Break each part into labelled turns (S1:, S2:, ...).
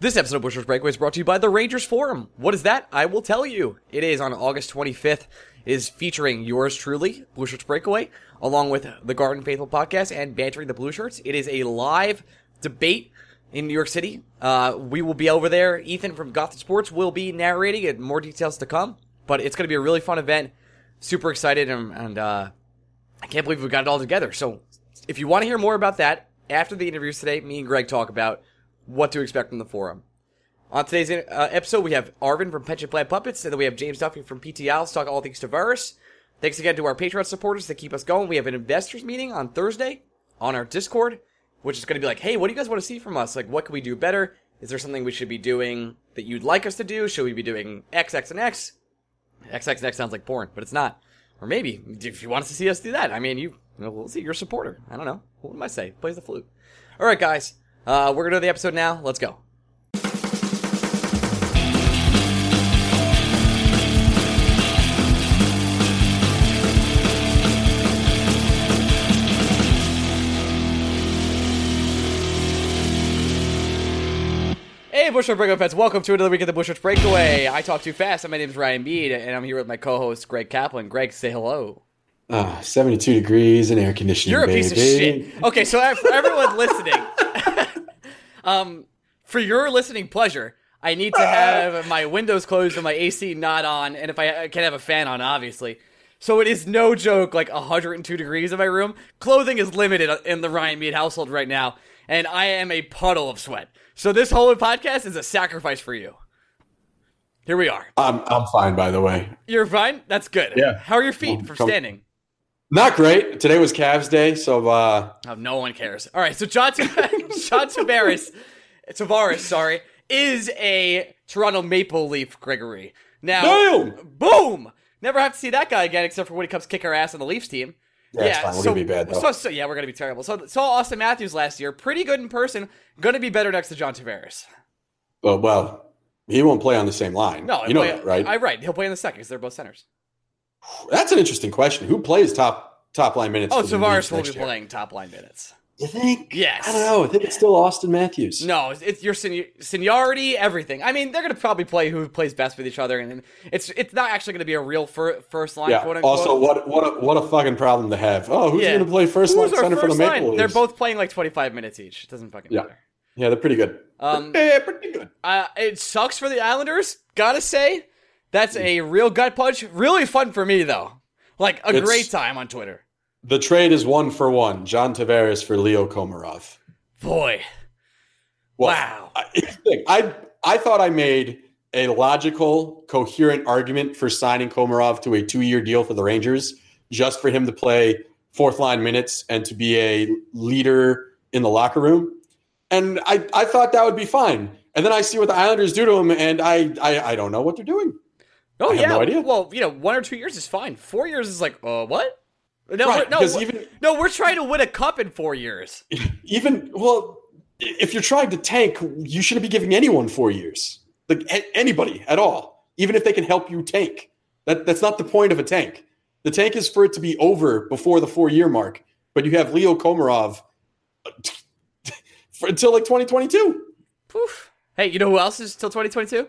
S1: This episode of Blueshirts Breakaway is brought to you by the Rangers Forum. What is that? I will tell you. It is on August 25th. It is featuring yours truly, Blue Shirts Breakaway, along with the Garden Faithful podcast and Bantering the Blue Shirts. It is a live debate in New York City. Uh, we will be over there. Ethan from Gotham Sports will be narrating and more details to come. But it's going to be a really fun event. Super excited and, and uh, I can't believe we got it all together. So if you want to hear more about that, after the interviews today, me and Greg talk about what to expect from the forum. On today's uh, episode, we have Arvind from Pension Plan Puppets, and then we have James Duffy from PTIsles talk all things Tavares. Thanks again to our Patreon supporters that keep us going. We have an investors meeting on Thursday on our Discord, which is going to be like, hey, what do you guys want to see from us? Like, what can we do better? Is there something we should be doing that you'd like us to do? Should we be doing X, X, and X? X, X, and X sounds like porn, but it's not. Or maybe, if you want us to see us do that, I mean, you, we'll see, you're a supporter. I don't know. What am I say? Plays the flute. All right, guys. Uh, we're going to do the episode now. Let's go. Hey, Blueshirts Breakaway fans, welcome to another week of the Blueshirts Breakaway. I talk too fast, and my name is Ryan Mead, and I'm here with my co-host Greg Kaplan. Greg, say hello.
S2: Uh, 72 degrees and air conditioning.
S1: You're a
S2: baby.
S1: piece of shit. Okay, so for everyone listening, um, for your listening pleasure, I need to have my windows closed and my AC not on, and if I, I can have a fan on, obviously. So it is no joke, like 102 degrees in my room. Clothing is limited in the Ryan Mead household right now, and I am a puddle of sweat. So this whole podcast is a sacrifice for you. Here we are.
S2: I'm I'm fine, by the way.
S1: You're fine. That's good.
S2: Yeah.
S1: How are your feet
S2: Well,
S1: from standing?
S2: Not great. Today was Cavs Day, so uh,
S1: Oh, no one cares. All right, so John, John Tavares, Tavares, sorry, is a Toronto Maple Leaf Gregory. Now,
S2: Damn!
S1: boom! Never have to see that guy again, except for when he comes kick our ass on the Leafs team.
S2: Yeah, it's fine. We're gonna be bad, though.
S1: So, so yeah, we're gonna be terrible. So saw Auston Matthews last year, pretty good in person. Gonna be better next to John Tavares.
S2: well, well, he won't play on the same line.
S1: No,
S2: you know
S1: play-
S2: that, right?
S1: I right. He'll play in the second because they're both centers.
S2: That's an interesting question. Who plays top top line minutes?
S1: Oh, Tavares will be
S2: year?
S1: playing top line minutes.
S2: You think?
S1: Yes.
S2: I don't know. I think it's still Auston Matthews.
S1: No, it's, it's your seni- seniority, everything. I mean, they're going to probably play who plays best with each other, and it's it's not actually going to be a real fir- first line.
S2: Yeah.
S1: Quote.
S2: Also, what what a, what a fucking problem to have. Oh, who's
S1: Yeah.
S2: going to play first line
S1: Who's our
S2: center for the
S1: first
S2: Maple
S1: line?
S2: Leafs?
S1: They're both playing like twenty five minutes each. It doesn't fucking
S2: Yeah.
S1: matter.
S2: Yeah, they're pretty good.
S1: Um,
S2: yeah, pretty good.
S1: Uh, it sucks for the Islanders. Gotta say, that's a real gut punch. Really fun for me though. Like a
S2: It's-
S1: great time on Twitter.
S2: The trade is one for one. John Tavares for Leo Komarov.
S1: Boy,
S2: Well,
S1: Wow.
S2: I, here's the thing. I I thought I made a logical, coherent argument for signing Komarov to a two-year deal for the Rangers, just for him to play fourth line minutes and to be a leader in the locker room. And I, I thought that would be fine. And then I see what the Islanders do to him, and I I, I don't know what they're doing.
S1: Oh
S2: I
S1: yeah.
S2: no idea.
S1: Well, you know, one or two years is fine. Four years is like, uh, what? No,
S2: Right,
S1: we're, no,
S2: because even-
S1: no, we're trying to win a cup in four years.
S2: Even well, if you're trying to tank, you shouldn't be giving anyone four years, like anybody at all, even if they can help you tank. That that's not the point of a tank. The tank is for it to be over before the four year mark. But you have Leo Komarov for, until like 2022.
S1: Poof. Hey, you know who else is till 2022?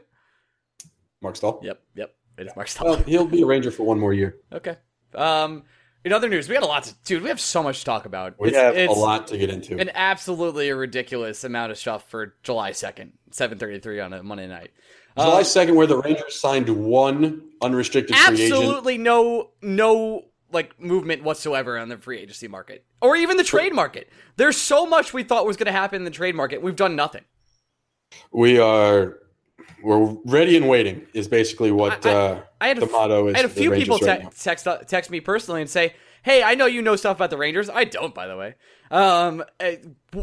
S2: Marc Staal.
S1: Yep, yep. It is Mark.
S2: Well, he'll be a Ranger for one more year.
S1: okay. Um, in other news, we got a lot to, dude. We have so much to talk about.
S2: We
S1: It's-
S2: have
S1: it's
S2: a lot to get into.
S1: An absolutely ridiculous amount of stuff for July 2nd, 7:33 on a Monday night.
S2: July
S1: Uh,
S2: 2nd, where the Rangers signed one unrestricted free agent.
S1: absolutely no no like movement whatsoever on the free agency market or even the trade market. There's so much we thought was going to happen in the trade market. We've done nothing.
S2: We are we're ready and waiting is basically what
S1: I-
S2: uh,
S1: I had
S2: the
S1: f-
S2: motto is.
S1: I had a few
S2: Rangers
S1: people te-
S2: now.
S1: text text me personally and say, "Hey, I know you know stuff about the Rangers. I don't, by the way. Um, uh,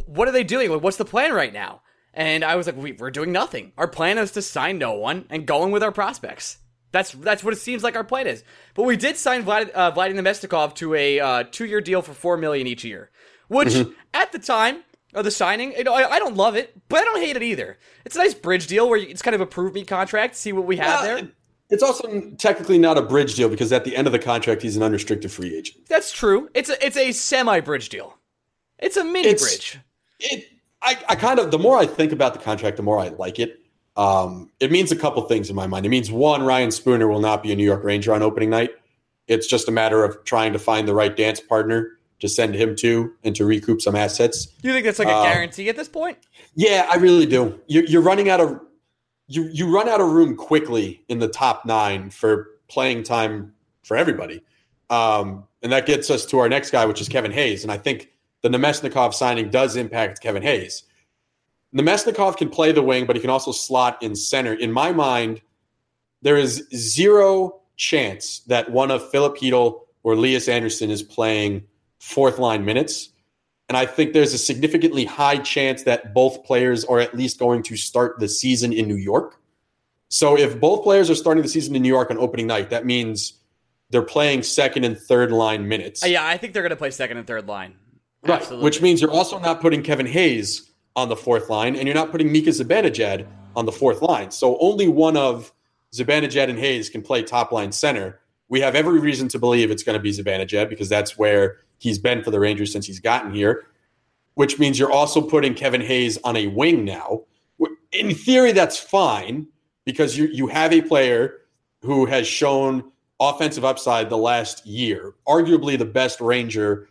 S1: what are they doing? Like, What's the plan right now?" And I was like, we, "We're doing nothing. Our plan is to sign no one and going with our prospects. That's that's what it seems like our plan is. But we did sign Vlad, uh, Vladimir to a uh, two-year deal for four million each year, which
S2: Mm-hmm.
S1: at the time of the signing, you know, I, I don't love it, but I don't hate it either. It's a nice bridge deal where it's kind of a prove me contract. See what we have
S2: Well,
S1: there.
S2: It's also technically not a bridge deal because at the end of the contract, he's an unrestricted free agent.
S1: That's true. It's a it's a semi bridge deal. It's a mini
S2: It's-
S1: bridge.
S2: It, I, I kind of the more I think about the contract, the more I like it. Um, it means a couple things in my mind. It means one, Ryan Spooner will not be a New York Ranger on opening night. It's just a matter of trying to find the right dance partner to send him to and to recoup some assets.
S1: Do you think that's like a um, guarantee at this point?
S2: Yeah, I really do. You're, you're running out of you you run out of room quickly in the top nine for playing time for everybody. Um, and that gets us to our next guy, which is Kevin Hayes. And I think the Namestnikov signing does impact Kevin Hayes. Namestnikov can play the wing, but he can also slot in center. In my mind, there is zero chance that one of Filip Chytil or Lias Andersson is playing fourth line minutes. And I think there's a significantly high chance that both players are at least going to start the season in New York. So if both players are starting the season in New York on opening night, that means they're playing second and third line minutes.
S1: Uh, yeah, I think they're going to play second and third line.
S2: Right, Absolutely. which means you're also not putting Kevin Hayes on the fourth line, and you're not putting Mika Zibanejad on the fourth line. So only one of Zibanejad and Hayes can play top line center. We have every reason to believe it's going to be Zibanejad because that's where he's been for the Rangers since he's gotten here. Which means you're also putting Kevin Hayes on a wing now. In theory, that's fine because you you have a player who has shown offensive upside the last year, arguably the best Ranger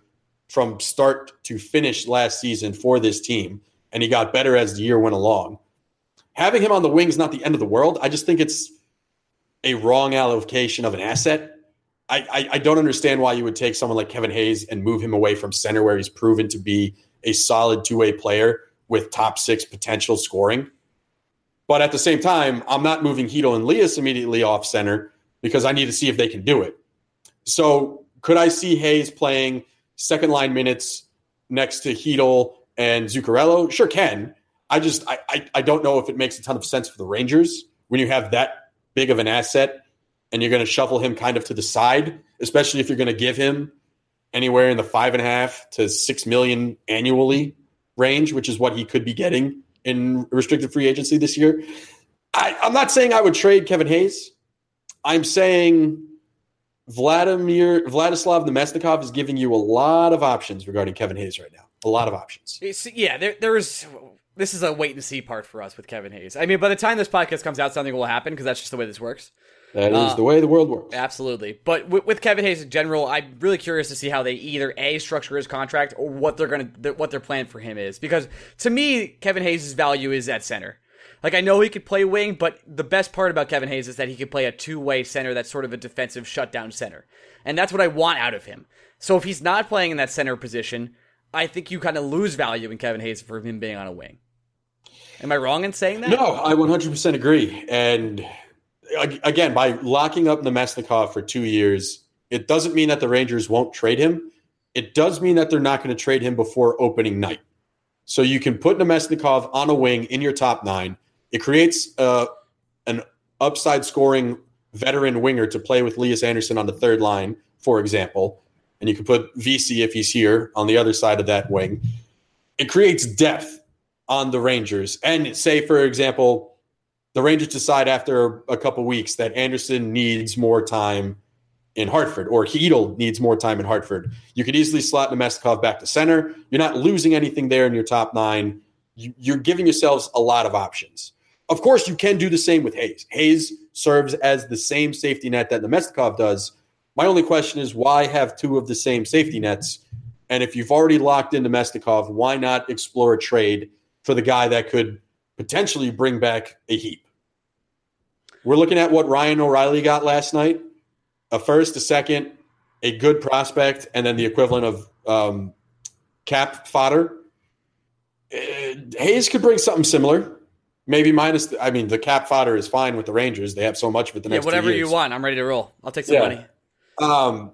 S2: from start to finish last season for this team and he got better as the year went along. Having him on the wing is not the end of the world. I just think it's a wrong allocation of an asset. I, I, I don't understand why you would take someone like Kevin Hayes and move him away from center where he's proven to be a solid two way player with top six potential scoring. But at the same time, I'm not moving Chytil and Lias immediately off center because I need to see if they can do it. So could I see Hayes playing second line minutes next to Chytil and Zuccarello? Sure can. I just I, I, I don't know if it makes a ton of sense for the Rangers when you have that big of an asset and you're going to shuffle him kind of to the side, especially if you're going to give him anywhere in the five and a half to six million annually range, which is what he could be getting in restricted free agency this year. I, I'm not saying I would trade Kevin Hayes. I'm saying Vladimir Vladislav Namestnikov is giving you a lot of options regarding Kevin Hayes right now a lot of options.
S1: It's, yeah, there, there's. This is a wait and see part for us with Kevin Hayes. I mean, by the time this podcast comes out, something will happen because that's just the way this works.
S2: That is uh, the way the world works.
S1: Absolutely. But with, with, Kevin Hayes in general, I'm really curious to see how they either a structure his contract or what they're gonna what their plan for him is. Because to me, Kevin Hayes' value is at center. Like I know he could play wing, but the best part about Kevin Hayes is that he could play a two way center that's sort of a defensive shutdown center, and that's what I want out of him. So if he's not playing in that center position, I think you kind of lose value in Kevin Hayes for him being on a wing. Am I wrong in saying that?
S2: No, I 100% agree. And again, by locking up Namestnikov for two years, it doesn't mean that the Rangers won't trade him. It does mean that they're not going to trade him before opening night. So you can put Namestnikov on a wing in your top nine. It creates uh, an upside scoring veteran winger to play with Lias Andersson on the third line, for example and you can put Vesey if he's here on the other side of that wing. It creates depth on the Rangers. And say, for example, the Rangers decide after a couple weeks that Andersson needs more time in Hartford or Chytil needs more time in Hartford. You could easily slot Namestnikov back to center. You're not losing anything there in your top nine. You're giving yourselves a lot of options. Of course, you can do the same with Hayes. Hayes serves as the same safety net that Namestnikov does, my only question is why have two of the same safety nets? And if you've already locked in Namestnikov, why not explore a trade for the guy that could potentially bring back a heap? We're looking at what Ryan O'Reilly got last night a first, a second, a good prospect, and then the equivalent of um, cap fodder. Uh, Hayes could bring something similar. Maybe minus, the, I mean, the cap fodder is fine with the Rangers. They have so much of it the next
S1: Yeah, whatever
S2: you
S1: want. I'm ready to roll. I'll take some yeah. money.
S2: Um,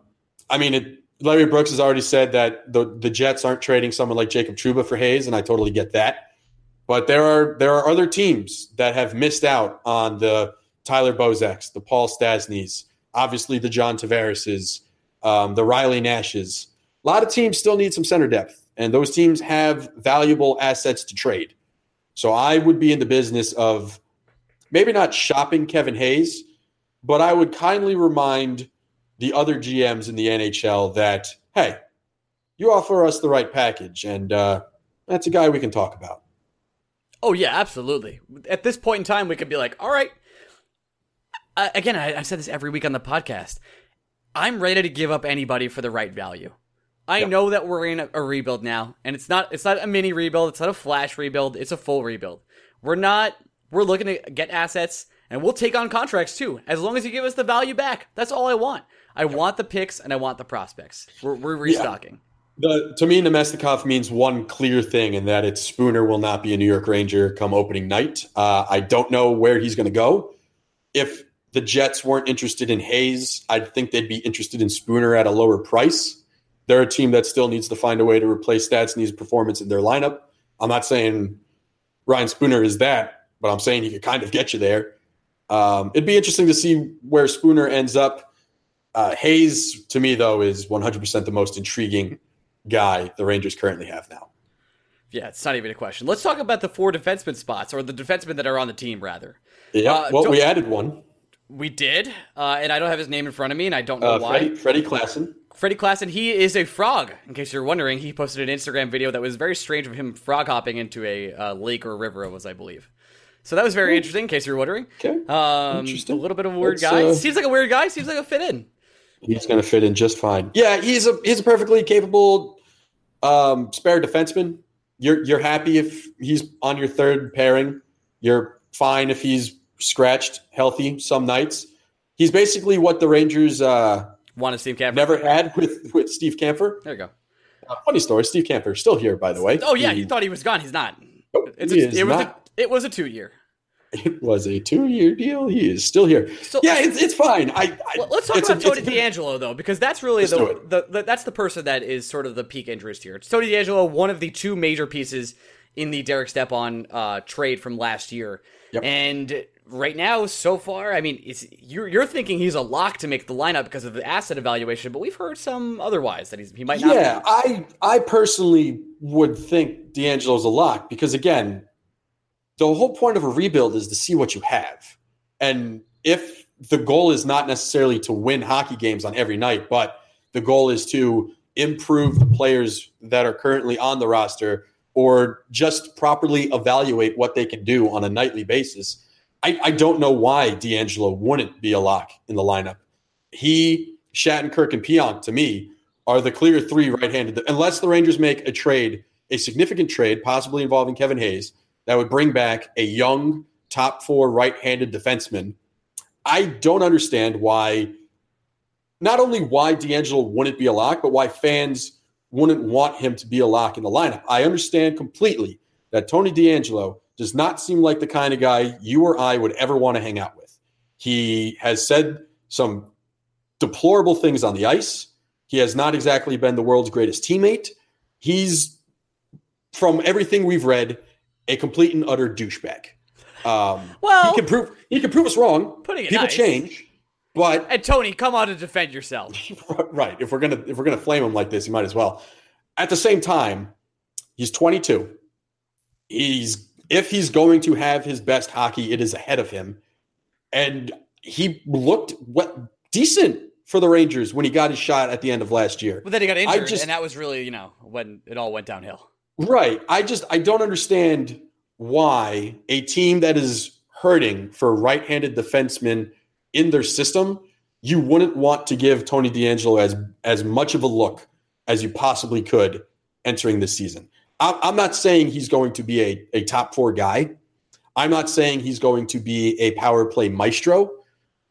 S2: I mean, it, Larry Brooks has already said that the the Jets aren't trading someone like Jacob Trouba for Hayes, and I totally get that. But there are there are other teams that have missed out on the Tyler Bozaks, the Paul Stastnys, obviously the John Tavares's, um, the Riley Nash's. A lot of teams still need some center depth, and those teams have valuable assets to trade. So I would be in the business of maybe not shopping Kevin Hayes, but I would kindly remind the other GMs in the NHL that, hey, you offer us the right package, and uh, that's a guy we can talk about.
S1: Oh yeah, absolutely. At this point in time, we could be like, all right. Uh, again, I, I've said this every week on the podcast. I'm ready to give up anybody for the right value. I know that we're in a, a rebuild now, and it's not it's not a mini rebuild, it's not a flash rebuild, it's a full rebuild. We're not we're looking to get assets and we'll take on contracts too, as long as you give us the value back. That's all I want. I want the picks and I want the prospects. We're, we're restocking.
S2: The, to me, Namestnikov means one clear thing, and that it's Spooner will not be a New York Ranger come opening night. Uh, I don't know where he's going to go. If the Jets weren't interested in Hayes, I'd think they'd be interested in Spooner at a lower price. They're a team that still needs to find a way to replace Stastny's performance in their lineup. I'm not saying Ryan Spooner is that, but I'm saying he could kind of get you there. Um, it'd be interesting to see where Spooner ends up. Uh, Hayes, to me, though, is 100% the most intriguing guy the Rangers currently have now.
S1: Yeah, it's not even a question. Let's talk about the four defenseman spots, or the defensemen that are on the team, rather.
S2: Yeah,
S1: Uh,
S2: well, we added one.
S1: We did, uh, and I don't have his name in front of me, and I don't know
S2: Uh,
S1: why.
S2: Freddie, Freddie Claesson.
S1: Freddie Claesson, he is a frog. In case you're wondering, he posted an Instagram video that was very strange of him frog hopping into a uh, lake or river, it was I believe. So that was very interesting. In case you're wondering,
S2: Okay.
S1: um,
S2: Interesting.
S1: a little bit of a weird guy.
S2: uh,
S1: Seems like a weird guy. Seems like a fit in.
S2: He's going to fit in just fine. Yeah, he's a he's a perfectly capable um, spare defenseman. You're you're happy if he's on your third pairing. You're fine if he's scratched, healthy some nights. He's basically what the Rangers uh,
S1: Want to Steve Kampfer?
S2: never had with with Steve Kampfer.
S1: There you go.
S2: Uh, funny story. Steve Kampfer still here, by the way.
S1: Oh yeah,
S2: He-
S1: you thought he was gone. He's not.
S2: Nope,
S1: It's
S2: he
S1: a,
S2: is
S1: it was
S2: not.
S1: a, it was a two year.
S2: It was a two-year deal. He is still here.
S1: So-
S2: yeah, it's, it's fine. I, I
S1: let's talk about
S2: a-
S1: Tony DeAngelo though, because that's really the, the, the that's the person that is sort of the peak interest here. It's Tony DeAngelo, one of the two major pieces in the Derek Stepan uh, trade from last year,
S2: Yep.
S1: and right now, so far, I mean, you're you're thinking he's a lock to make the lineup because of the asset evaluation, but we've heard some otherwise that he's he might not.
S2: Yeah,
S1: be.
S2: I I personally would think DeAngelo's a lock because again, the whole point of a rebuild is to see what you have, and if the goal is not necessarily to win hockey games on every night, but the goal is to improve the players that are currently on the roster or just properly evaluate what they can do on a nightly basis. I, I don't know why DeAngelo wouldn't be a lock in the lineup. He, Shattenkirk, and Pionk, to me, are the clear three right-handed. Unless the Rangers make a trade, a significant trade, possibly involving Kevin Hayes, that would bring back a young top four right-handed defenseman. I don't understand why. Not only why DeAngelo wouldn't be a lock, but why fans wouldn't want him to be a lock in the lineup. I understand completely that Tony DeAngelo does not seem like the kind of guy you or I would ever want to hang out with. He has said some deplorable things on the ice. He has not exactly been the world's greatest teammate. He's, from everything we've read, a complete and utter douchebag. Um,
S1: Well-
S2: he can prove he can prove us wrong.
S1: Putting it
S2: People
S1: nice.
S2: change, but
S1: And Tony, come on to defend yourself.
S2: right. If we're gonna if we're gonna flame him like this, you might as well. At the same time, he's 22. He's if he's going to have his best hockey, it is ahead of him. And he looked what decent for the Rangers when he got his shot at the end of last year.
S1: But then he got injured,
S2: just-
S1: and that was really you know when it all went downhill.
S2: Right. I just I don't understand why a team that is hurting for right-handed defensemen in their system, you wouldn't want to give Tony DeAngelo as as much of a look as you possibly could entering this season. I'm, I'm not saying he's going to be a, a top four guy. I'm not saying he's going to be a power play maestro.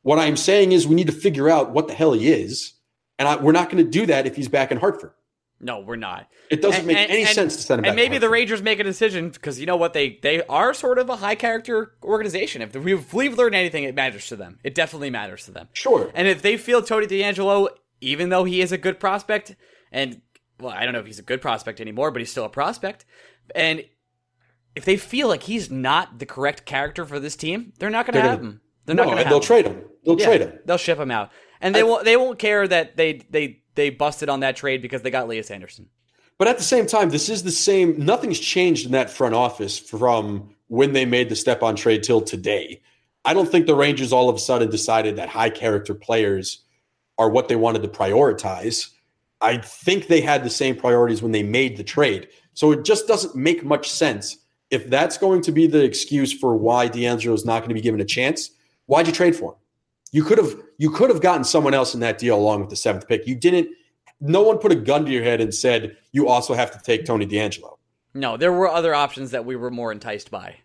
S2: What I'm saying is we need to figure out what the hell he is, and I, we're not going to do that if he's back in Hartford.
S1: No, we're not.
S2: It doesn't
S1: And-
S2: make
S1: and-
S2: any
S1: and-
S2: sense to send him back.
S1: And maybe the Rangers make a decision because you know what they they are sort of a high character organization. If we've, if we've learned anything, it matters to them. It definitely matters to them.
S2: Sure.
S1: And if they feel Tony DeAngelo, even though he is a good prospect, and well, I don't know if he's a good prospect anymore, but he's still a prospect, and if they feel like he's not the correct character for this team, they're not going to have
S2: gonna-
S1: him. They're
S2: no,
S1: not going to.
S2: They'll
S1: him.
S2: trade him. They'll
S1: Yeah,
S2: trade him.
S1: They'll ship him out, and they
S2: I-
S1: won't. They won't care that they they they busted on that trade because they got Lias Andersson.
S2: But at the same time, this is the same. Nothing's changed in that front office from when they made the Stepan trade till today. I don't think the Rangers all of a sudden decided that high character players are what they wanted to prioritize. I think they had the same priorities when they made the trade. So it just doesn't make much sense if that's going to be the excuse for why DeAngelo is not going to be given a chance, why'd you trade for him? You could have you could have gotten someone else in that deal along with the seventh pick. You didn't. No one put a gun to your head and said you also have to take Tony DeAngelo.
S1: No, there were other options that we were more enticed by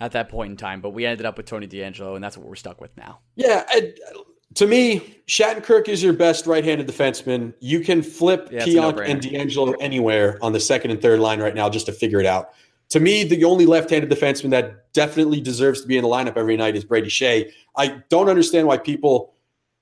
S1: at that point in time, but we ended up with Tony DeAngelo, and that's what we're stuck with now.
S2: Yeah, to me, Shattenkirk is your best right-handed defenseman. You can flip yeah, Pionk and DeAngelo anywhere on the second and third line right now just to figure it out. To me, the only left-handed defenseman that definitely deserves to be in the lineup every night is Brady Skjei. I don't understand why people.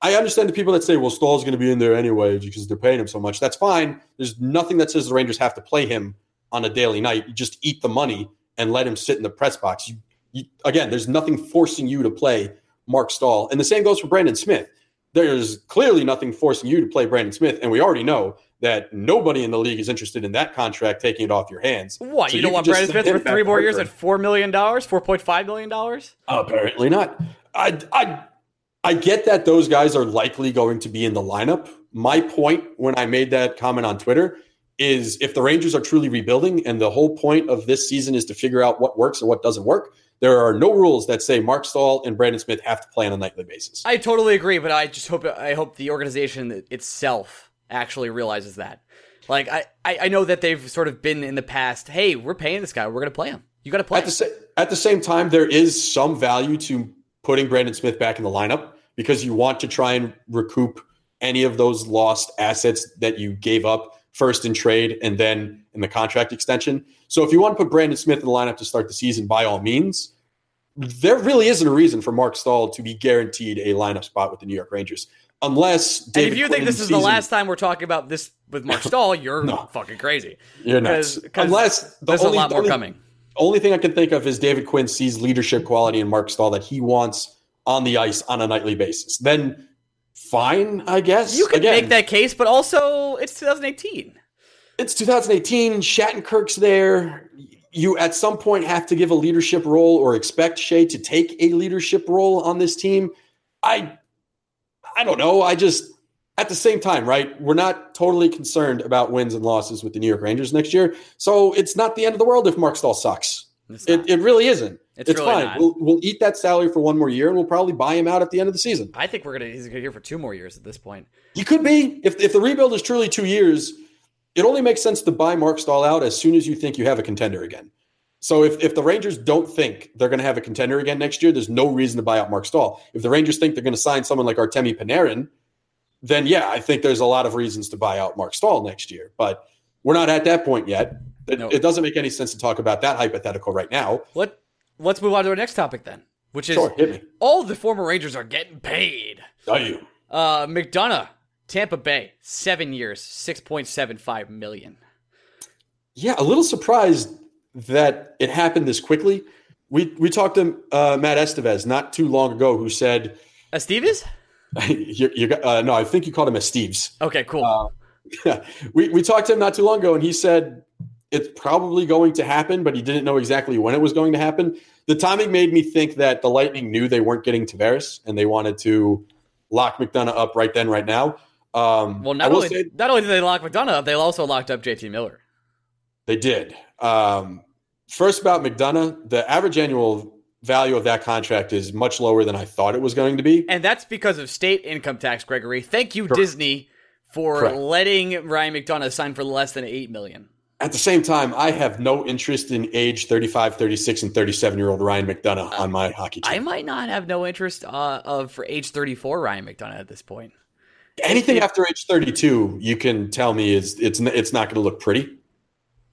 S2: I understand the people that say, "Well, Staal's going to be in there anyway because they're paying him so much." That's fine. There's nothing that says the Rangers have to play him on a daily night. You just eat the money and let him sit in the press box. You, you, again, there's nothing forcing you to play Marc Staal, and the same goes for Brendan Smith. There's clearly nothing forcing you to play Brendan Smith, and we already know that nobody in the league is interested in that contract taking it off your hands.
S1: What so you, don't want Brendan Smith for three more years at four million dollars, four point five million dollars?
S2: Apparently not. I I I get that those guys are likely going to be in the lineup. My point when I made that comment on Twitter is if the Rangers are truly rebuilding and the whole point of this season is to figure out what works and what doesn't work, there are no rules that say Marc Staal and Brendan Smith have to play on a nightly basis.
S1: I totally agree, but I just hope I hope the organization itself actually realizes that. Like I, I know that they've sort of been in the past. Hey, we're paying this guy. We're going to play him. You got to play.
S2: At the, sa- at the same time, there is some value to putting Brendan Smith back in the lineup because you want to try and recoup any of those lost assets that you gave up first in trade and then in the contract extension. So if you want to put Brendan Smith in the lineup to start the season, by all means, there really isn't a reason for Marc Staal to be guaranteed a lineup spot with the New York Rangers. Unless
S1: David and if you think this is season, the last time we're talking about this with Mark Stahl, you're no, fucking crazy.
S2: You're nuts. Unless
S1: the there's only, a lot more only, coming.
S2: Only thing I can think of is David Quinn sees leadership quality in Marc Staal that he wants on the ice on a nightly basis. Then fine, I guess.
S1: You could Again, make that case, but also it's 2018.
S2: It's 2018. Shattenkirk's there. You at some point have to give a leadership role or expect Skjei to take a leadership role on this team. I I don't know. I just at the same time, right? We're not totally concerned about wins and losses with the New York Rangers next year. So it's not the end of the world if Marc Staal sucks. It, it really isn't. It's, it's really fine. We'll, we'll eat that salary for one more year, and we'll probably buy him out at the end of the season.
S1: I think we're gonna he's gonna here for two more years at this point.
S2: He could be if if the rebuild is truly two years. It only makes sense to buy Marc Staal out as soon as you think you have a contender again. So if, if the Rangers don't think they're going to have a contender again next year, there's no reason to buy out Marc Staal. If the Rangers think they're going to sign someone like Artemi Panarin, then yeah, I think there's a lot of reasons to buy out Marc Staal next year. But we're not at that point yet. It, it doesn't make any sense to talk about that hypothetical right now.
S1: What let's move on to our next topic then, which is
S2: sure,
S1: all the former Rangers are getting paid.
S2: Are you?
S1: Uh, McDonagh, Tampa Bay, seven years, six point seven five million.
S2: Yeah, a little surprised that it happened this quickly. We we talked to uh, Matt Estevez not too long ago, who said,
S1: "Estevez."
S2: you, you, uh, no, I think you called him Esteves.
S1: Okay, cool. Uh,
S2: yeah, we we talked to him not too long ago, and he said it's probably going to happen, but he didn't know exactly when it was going to happen. The timing made me think that the Lightning knew they weren't getting Tavares and they wanted to lock McDonagh up right then, right now. Um,
S1: well, not only, say, not only did they lock McDonagh up, they also locked up JT Miller.
S2: They did. Um, first, about McDonagh, the average annual value of that contract is much lower than I thought it was going to be.
S1: And that's because of state income tax, Gregory. Thank you, Correct. Disney, for Correct. letting Ryan McDonagh sign for less than 8 million.
S2: At the same time, I have no interest in age 35, 36, and 37 year old Ryan McDonagh on my hockey team.
S1: I might not have no interest uh, of for age 34 Ryan McDonagh at this point.
S2: Anything it, after age 32, you can tell me is it's it's not going to look pretty.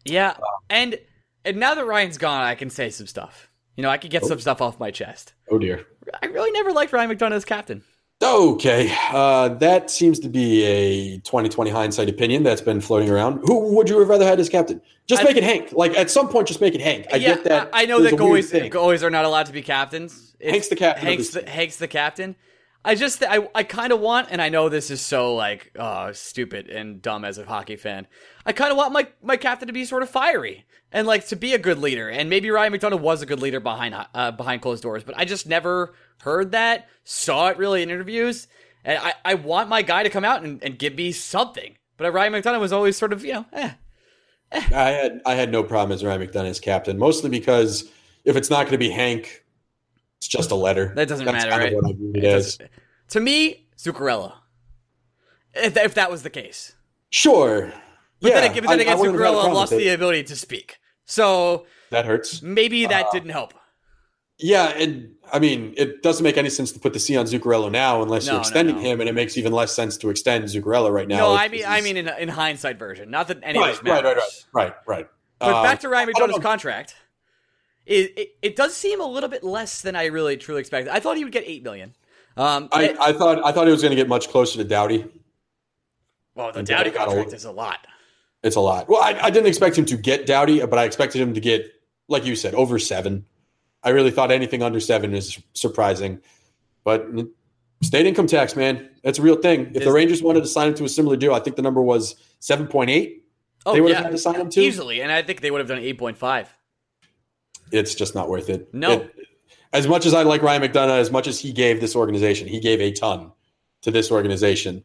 S1: Yeah, and and now that Ryan's gone, I can say some stuff. You know, I can get oh. some stuff off my chest.
S2: Oh dear.
S1: I really never liked Ryan McDonagh as captain.
S2: Okay, uh, that seems to be a 2020 hindsight opinion that's been floating around. Who would you have rather had as captain? Just I, make it Hank. Like at some point, just make it Hank. I
S1: yeah,
S2: get that.
S1: I, I know that goalies, goalies are not allowed to be captains.
S2: It's, Hank's the captain.
S1: Hank's the, Hank's the captain. I just I I kind of want, and I know this is so like uh, stupid and dumb as a hockey fan. I kind of want my my captain to be sort of fiery and like to be a good leader. And maybe Ryan McDonagh was a good leader behind uh, behind closed doors, but I just never heard that, saw it really in interviews. And I, I want my guy to come out and, and give me something. But Ryan McDonagh was always sort of, you know, eh.
S2: I had I had no problem as Ryan McDonagh as captain, mostly because if it's not going to be Hank, it's just a letter.
S1: That doesn't
S2: That's
S1: matter, right?
S2: of what I it
S1: It to me, Zuccarello. If, if that was the case,
S2: Sure.
S1: but
S2: yeah,
S1: then, but then
S2: I- I
S1: again,
S2: wouldn't have had a
S1: Zuccarello lost the ability to speak, so
S2: That hurts.
S1: maybe that
S2: Uh,
S1: didn't help.
S2: Yeah, and I mean, it doesn't make any sense to put the C on Zuccarello now unless
S1: No,
S2: you're extending
S1: no.
S2: him, and it makes even less sense to extend Zuccarello right now.
S1: No, I mean, I mean, in, in hindsight version, not that any of
S2: right,
S1: this
S2: right,
S1: matters.
S2: right, right, right, right.
S1: But
S2: Um,
S1: back to Ryan
S2: I McDonagh's
S1: contract. It, it it does seem a little bit less than I really truly expected. I thought he would get eight million. Um,
S2: I,
S1: it-
S2: I thought I thought it was going to get much closer to Doughty.
S1: well, the
S2: Doughty got a-
S1: contract is a lot.
S2: It's a lot. Well, I, I didn't expect him to get Doughty, but I expected him to get, like you said, over seven. I really thought anything under seven is surprising. But state income tax, man, that's a real thing. If the Rangers wanted to sign him to a similar deal, I think the number was seven point eight.
S1: Oh
S2: they would
S1: yeah,
S2: have had to sign him to.
S1: easily, and I think they would have done eight point five.
S2: It's just not worth it.
S1: No.
S2: It- as much as I like Ryan McDonagh, as much as he gave this organization, he gave a ton to this organization.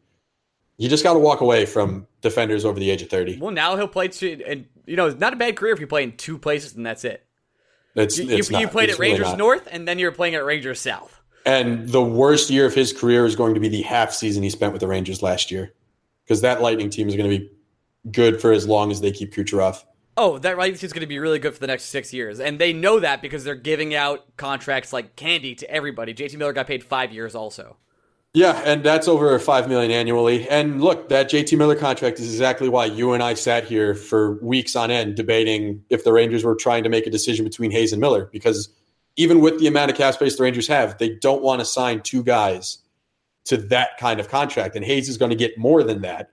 S2: You just got to walk away from defenders over the age of thirty.
S1: Well, now he'll play two, and you know, it's not a bad career if you play in two places, and that's it.
S2: It's,
S1: You,
S2: it's
S1: you, you played
S2: It's
S1: at
S2: really
S1: Rangers
S2: not.
S1: North, and then you're playing at Rangers South.
S2: And the worst year of his career is going to be the half season he spent with the Rangers last year, because that Lightning team is going to be good for as long as they keep Kucherov.
S1: Oh, that right is going to be really good for the next six years, and they know that because they're giving out contracts like candy to everybody. JT Miller got paid five years, also.
S2: Yeah, and that's over five million annually. And look, that JT Miller contract is exactly why you and I sat here for weeks on end debating if the Rangers were trying to make a decision between Hayes and Miller, because even with the amount of cap space the Rangers have, they don't want to sign two guys to that kind of contract. And Hayes is going to get more than that.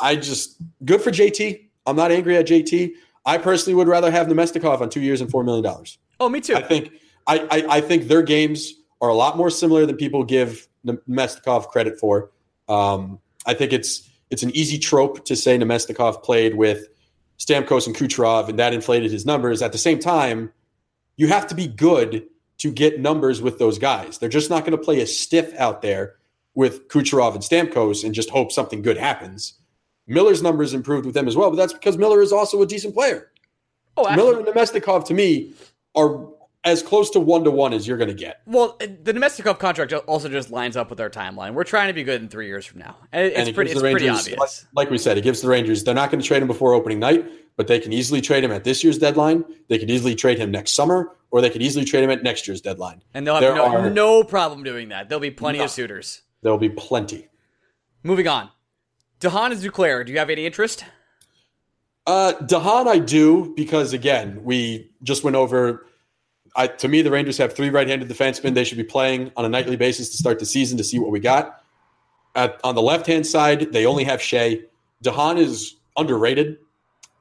S2: I just good for JT. I'm not angry at JT. I personally would rather have Namestnikov on two years and four million dollars.
S1: Oh, me too.
S2: I think I, I, I think their games are a lot more similar than people give Namestnikov credit for. Um, I think it's it's an easy trope to say Namestnikov played with Stamkos and Kucherov, and that inflated his numbers. At the same time, you have to be good to get numbers with those guys. They're just not going to play a stiff out there with Kucherov and Stamkos and just hope something good happens. Miller's numbers improved with them as well, but that's because Miller is also a decent player.
S1: oh,
S2: Miller and Namestnikov to me are as close to one to one as you're going to get.
S1: Well, the Namestnikov contract also just lines up with our timeline. We're trying to be good in three years from now, and it's
S2: and it
S1: pretty, it's
S2: the
S1: pretty obvious.
S2: Like, like we said, it gives the Rangers. They're not going to trade him before opening night, but they can easily trade him at this year's deadline. They could easily trade him next summer, or they could easily trade him at next year's deadline.
S1: and they'll have no,
S2: are-
S1: no problem doing that. There'll be plenty
S2: No.
S1: of suitors.
S2: There'll be plenty.
S1: Moving on. De Haan and Duclair, do you have any interest?
S2: Uh, De Haan, I do because again, we just went over. I, to me, the Rangers have three right-handed defensemen. They should be playing on a nightly basis to start the season to see what we got. At, on the left-hand side, they only have Skjei. Dahan is underrated.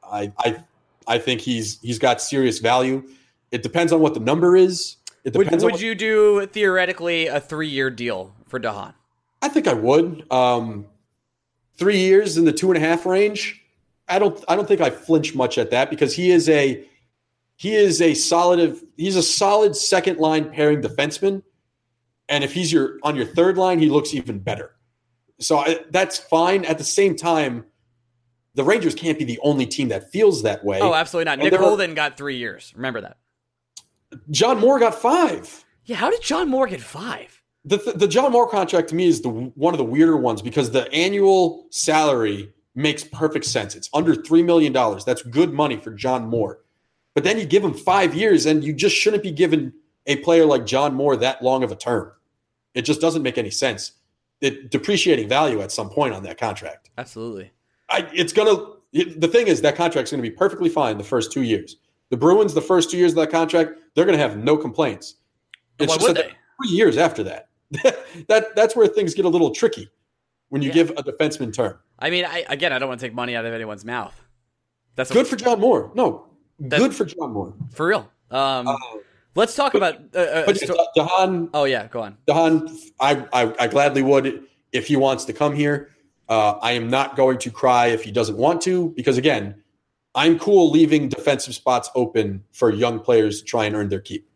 S2: I, I, I think he's he's got serious value. It depends on what the number is. It
S1: Would,
S2: depends. on
S1: would
S2: what-
S1: you do theoretically a three year deal for De Haan?
S2: I think I would. Um, three years in the two and a half range. I don't. I don't think I flinch much at that because he is a he is a solid. He's a solid second line pairing defenseman, and if he's your on your third line, he looks even better. So I, that's fine. At the same time, the Rangers can't be the only team that feels that way.
S1: Oh, absolutely not.
S2: And
S1: Nick Holden got three years. Remember that.
S2: John Moore got five.
S1: Yeah, how did John Moore get five?
S2: The the John Moore contract to me is the one of the weirder ones because the annual salary makes perfect sense. It's under three million dollars. That's good money for John Moore. But then you give him five years, and you just shouldn't be giving a player like John Moore that long of a term. It just doesn't make any sense. It depreciating value at some point on that contract.
S1: Absolutely.
S2: I, it's gonna. it- the thing is, that contract's going to be perfectly fine the first two years. The Bruins, the first two years of that contract, they're going to have no complaints. It's
S1: Why would they?
S2: three years after that. that that's where things get a little tricky when you
S1: Yeah.
S2: give a defenseman term.
S1: I mean, I, again, I don't want to take money out of anyone's mouth. That's
S2: Good for John Moore. No, good for John Moore.
S1: for real. Um,
S2: Uh,
S1: let's talk about. Uh, uh,
S2: but
S1: sto-
S2: De Haan,
S1: oh yeah, go on.
S2: De Haan, I, I, I gladly would if he wants to come here. Uh, I am not going to cry if he doesn't want to because again, I'm cool leaving defensive spots open for young players to try and earn their keep.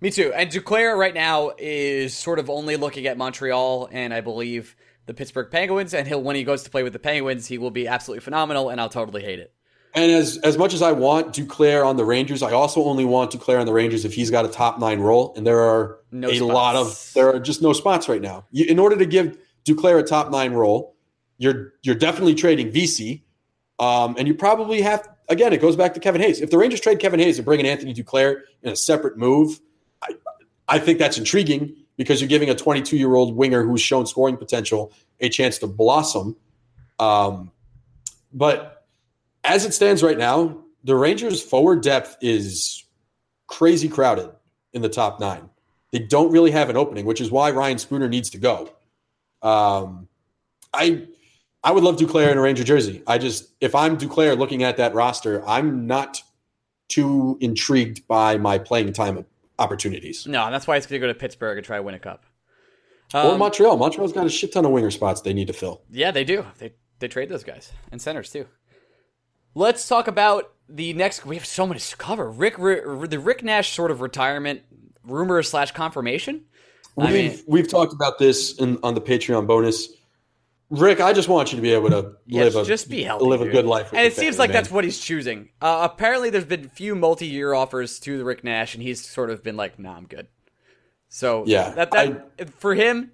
S1: Me too. And Duclair right now is sort of only looking at Montreal and I believe the Pittsburgh Penguins, and he'll when he goes to play with the Penguins, he will be absolutely phenomenal, and I'll totally hate it.
S2: And as as much as I want Duclair on the Rangers, I also only want Duclair on the Rangers if he's got a top nine role, and there are
S1: No
S2: a
S1: spots.
S2: lot of there are just no spots right now. You, in order to give Duclair a top nine role, you're you're definitely trading Vesey, um, and you probably have again. It goes back to Kevin Hayes. If the Rangers trade Kevin Hayes and bring in Anthony Duclair in a separate move, I, I think that's intriguing because you're giving a 22 year old winger who's shown scoring potential a chance to blossom. Um, but as it stands right now, the Rangers' forward depth is crazy crowded in the top nine. They don't really have an opening, which is why Ryan Spooner needs to go. Um, I I would love Duclair in a Ranger jersey. I just if I'm Duclair looking at that roster, I'm not too intrigued by my playing time opportunities.
S1: No, that's why it's going to go to Pittsburgh and try to win a cup.
S2: or
S1: Um,
S2: Montreal. Montreal's got a shit ton of winger spots they need to fill.
S1: Yeah, they do. They they trade those guys and centers too. Let's talk about the next. We have so much to cover. Rick, R- the Rick Nash sort of retirement rumor slash confirmation.
S2: We've
S1: mean-
S2: we've talked about this in, on the Patreon bonus. Rick, I just want you to be able to
S1: Yeah,
S2: live a
S1: just be healthy,
S2: live a good life.
S1: And it seems
S2: family,
S1: like
S2: man.
S1: that's what he's choosing. Uh, apparently, there's been few multi-year offers to the Rick Nash, and he's sort of been like, "Nah, I'm good." So
S2: Yeah,
S1: that that for him,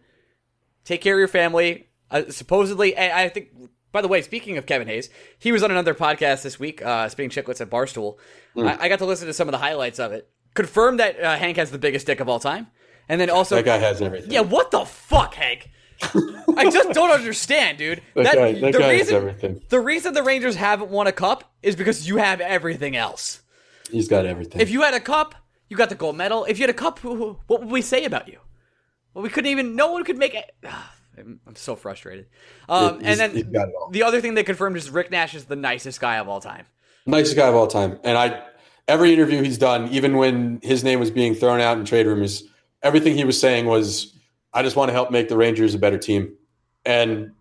S1: take care of your family. Uh, supposedly, I think. By the way, speaking of Kevin Hayes, he was on another podcast this week, uh, Spittin' Chiclets at Barstool.
S2: Hmm.
S1: I, I got to listen to some of the highlights of it. Confirmed that uh, Hank has the biggest dick of all time, and then also
S2: that guy has everything.
S1: yeah, what the fuck, Hank? I just don't understand, dude.
S2: that, guy, that
S1: the
S2: guy has
S1: reason
S2: everything.
S1: the reason the Rangers haven't won a cup is because you have everything else.
S2: He's got everything.
S1: If you had a cup, you got the gold medal. If you had a cup, what would we say about you? Well, we couldn't even. No one could make it. I'm so frustrated. Um, and then
S2: got it all.
S1: the other thing they confirmed is Rick Nash is the nicest guy of all time.
S2: nicest guy of all time. And I every interview he's done, even when his name was being thrown out in trade rumors, everything he was saying was, "I just want to help make the Rangers a better team." And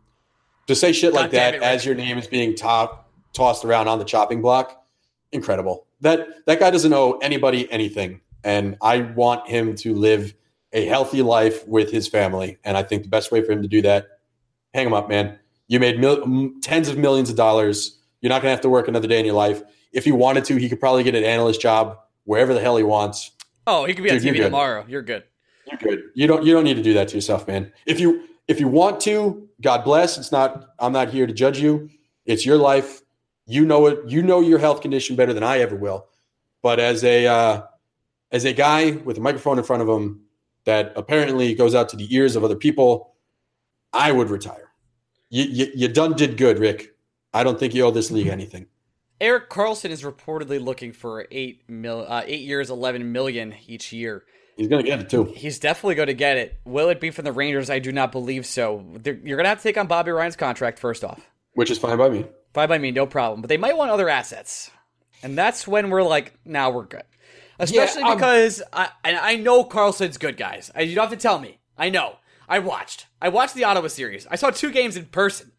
S2: to say shit like
S1: God damn
S2: that
S1: it,
S2: as your name is being top, tossed around on the chopping block, incredible. That that guy doesn't owe anybody anything, and I want him to live a healthy life with his family. And I think the best way for him to do that, hang him up, man. You made mil- tens of millions of dollars. You're not gonna have to work another day in your life. If he wanted to, he could probably get an analyst job wherever the hell he wants.
S1: Oh, he could be on
S2: Dude, you're
S1: TV tomorrow. You're good.
S2: You're good. You don't you don't need to do that to yourself, man. If you if you want to, God bless. It's not I'm not here to judge you. It's your life. You know it. You know your health condition better than I ever will. But as a uh, as a guy with a microphone in front of him that apparently goes out to the ears of other people, I would retire. You you, you done did good, Rick. I don't think you owe this league anything.
S1: Erik Karlsson is reportedly looking for eight mil, uh, eight years, eleven million each year.
S2: He's gonna get it too.
S1: He's definitely going to get it. Will it be from the Rangers? I do not believe so. They're, you're going to have to take on Bobby Ryan's contract first off.
S2: Which is fine by me.
S1: Fine by me, no problem. But they might want other assets, and that's when we're like, now we're good. Especially
S2: um,
S1: because I and I know Karlsson's good, guys. You don't have to tell me. I know. I watched. I watched the Ottawa series. I saw two games in person.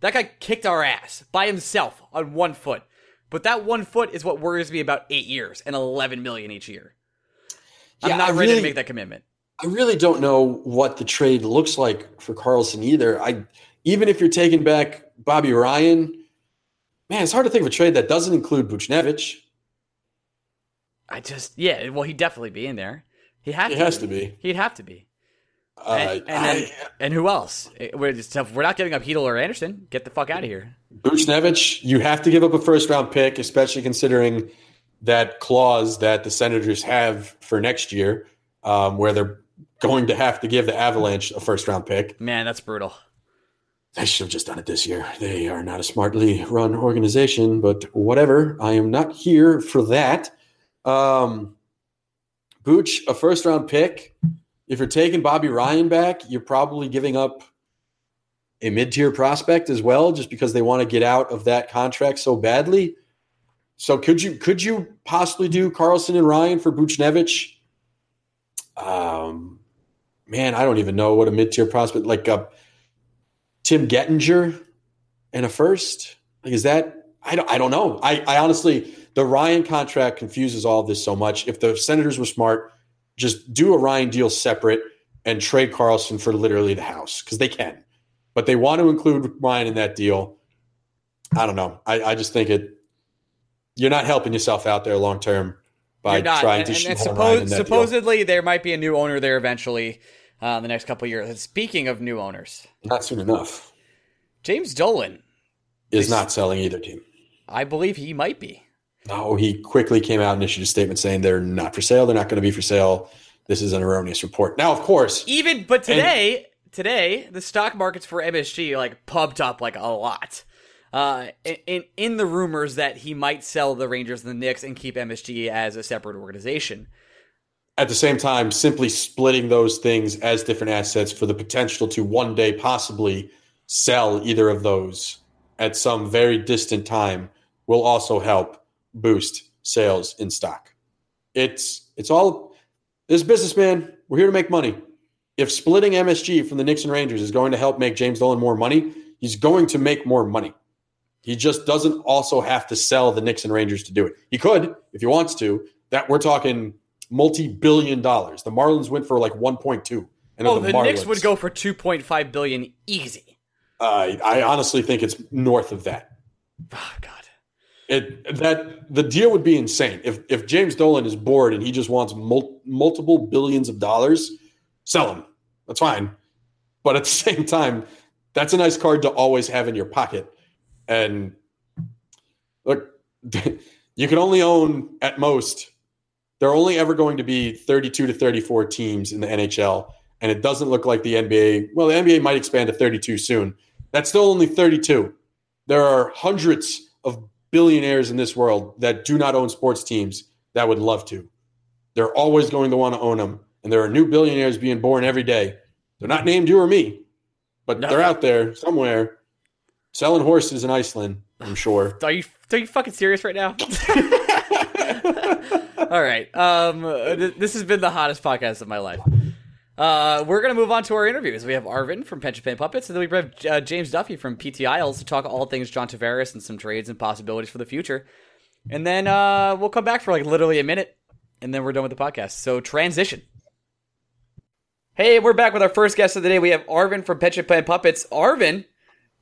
S1: That guy kicked our ass by himself on one foot. But that one foot is what worries me about eight years and eleven million each year. I'm not
S2: I
S1: ready to make that commitment.
S2: I really don't know what the trade looks like for Karlsson either. I even if you're taking back Bobby Ryan, man, it's hard to think of a trade that doesn't include Buchnevich.
S1: I just yeah, well he'd definitely be in there. He has
S2: It
S1: to
S2: has
S1: be.
S2: to be.
S1: He'd have to be.
S2: Uh,
S1: And, and, then,
S2: I-
S1: and who else? We're, just, we're not giving up Chytil or Andersson. Get the fuck out of here.
S2: Buchnevich, you have to give up a first round pick, especially considering that clause that the Senators have for next year, um, where they're going to have to give the Avalanche a first round pick.
S1: Man, that's brutal.
S2: They should have just done it this year. They are not a smartly run organization, but whatever. I am not here for that. Um, Booch, a first round pick. If you're taking Bobby Ryan back, you're probably giving up a mid tier prospect as well, just because they want to get out of that contract so badly. So could you could you possibly do Karlsson and Ryan for Buchnevich? Um, man, I don't even know what a mid tier prospect like. Tim Gettinger and a first? Like, is that? I don't. I don't know. I, I honestly, the Ryan contract confuses all this so much. If the Senators were smart, just do a Ryan deal separate and trade Karlsson for literally the house because they can. but they want to include Ryan in that deal. I don't know. I, I just think it. You're not helping yourself out there long term by trying
S1: and,
S2: to
S1: and, and
S2: shoehorn Ryan in
S1: suppose,
S2: that deal.
S1: supposedly there might be a new owner there eventually uh, in the next couple of years. And speaking of new owners,
S2: Not soon enough.
S1: James Dolan,
S2: Is not selling either team.
S1: I believe he might be.
S2: No, he quickly came out and issued a statement saying they're not for sale. They're not going to be for sale. This is an erroneous report. Now, of course,
S1: Even but today, today the stock markets for MSG like pumped up like a lot. Uh, in in the rumors that he might sell the Rangers and the Knicks and keep MSG as a separate organization.
S2: at the same time, simply splitting those things as different assets for the potential to one day possibly sell either of those at some very distant time will also help boost sales in stock. It's it's all this businessman. We're here to make money. If splitting MSG from the Knicks and Rangers is going to help make James Dolan more money, he's going to make more money. He just doesn't also have to sell the Knicks and Rangers to do it. He could if he wants to. That we're talking multi-billion dollars. The Marlins went for like 1.2. And
S1: Oh, the,
S2: the,
S1: Knicks would go for two point five billion easy.
S2: Uh, I honestly think it's north of that.
S1: Oh God.
S2: It that the deal would be insane if if James Dolan is bored and he just wants mul- multiple billions of dollars, sell him. That's fine. But at the same time, that's a nice card to always have in your pocket. And look, you can only own at most. There are only ever going to be 32 to 34 teams in the NHL, and it doesn't look like the NBA. Well, the NBA might expand to 32 soon. That's still only 32. There are hundreds of billionaires in this world that do not own sports teams that would love to. They're always going to want to own them, and there are new billionaires being born every day. They're not named you or me, but
S1: No.
S2: they're out there somewhere selling horses in Iceland. I'm sure.
S1: Are you are you fucking serious right now? All right. Um, th- this has been the hottest podcast of my life. Uh, we're gonna move on to our interviews. We have Arvind from Pension Plan Puppets, and then we have uh, James Duffy from PTIsles to talk all things John Tavares and some trades and possibilities for the future. And then uh, we'll come back for like literally a minute, and then we're done with the podcast. So transition. Hey, we're back with our first guest of the day. We have Arvind from Pension Plan Puppets. Arvind,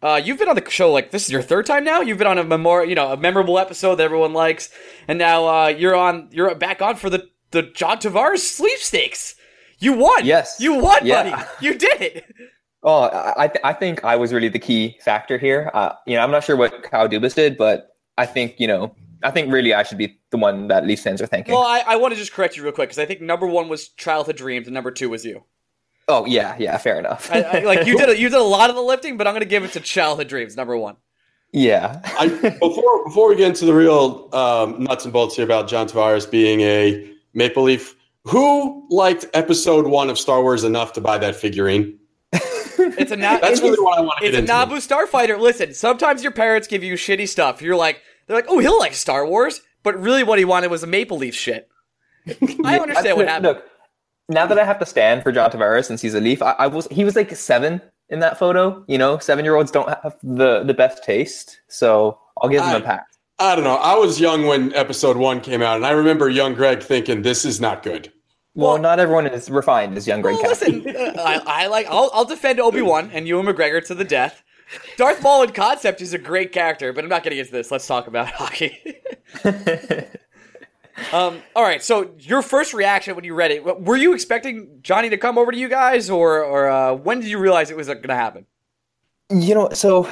S1: uh, you've been on the show like this is your third time now. You've been on a memorial, you know, a memorable episode that everyone likes, and now uh, you're on. You're back on for the the John Tavares sweepstakes. You won.
S3: Yes.
S1: you won,
S3: Yeah.
S1: buddy. You did it.
S3: Oh, I I th- I think I was really the key factor here. Uh, you know, I'm not sure what Kyle Dubas did, but I think you know, I think really I should be the one that Leafs fans are thanking.
S1: Well, I, I want to just correct you real quick because I think number one was Childhood Dreams and number two was you.
S3: Oh yeah, yeah, fair enough.
S1: I, I, like you did, a, you did a lot of the lifting, but I'm going to give it to Childhood Dreams, number one.
S3: yeah,
S2: I, before before we get into the real um, nuts and bolts here about John Tavares being a Maple Leaf, who liked Episode One of Star Wars enough to buy that figurine?
S1: It's a na-
S2: That's really what I want to
S1: It's
S2: get
S1: a
S2: into.
S1: Naboo Starfighter. Listen, sometimes your parents give you shitty stuff. You're like, they're like, oh, he'll like Star Wars, but really what he wanted was a Maple Leaf shit. I understand what happened.
S3: Look, now that I have to stand for John Tavares since he's a Leaf, I, I was he was like seven in that photo. You know, seven year olds don't have the the best taste, so I'll give him
S2: I-
S3: a pass.
S2: I don't know. I was young when Episode One came out, and I remember young Greg thinking this is not good.
S3: Well,
S1: Well-
S3: not everyone is refined as young Greg
S1: Well, listen, uh, I, I like. I'll, I'll defend Obi Wan and Ewan McGregor to the death. Darth Maul in concept is a great character, but I'm not getting into this. Let's talk about hockey. um, all right. So your first reaction when you read it, were you expecting Johnny to come over to you guys, or or uh, when did you realize it was going to happen?
S3: You know, so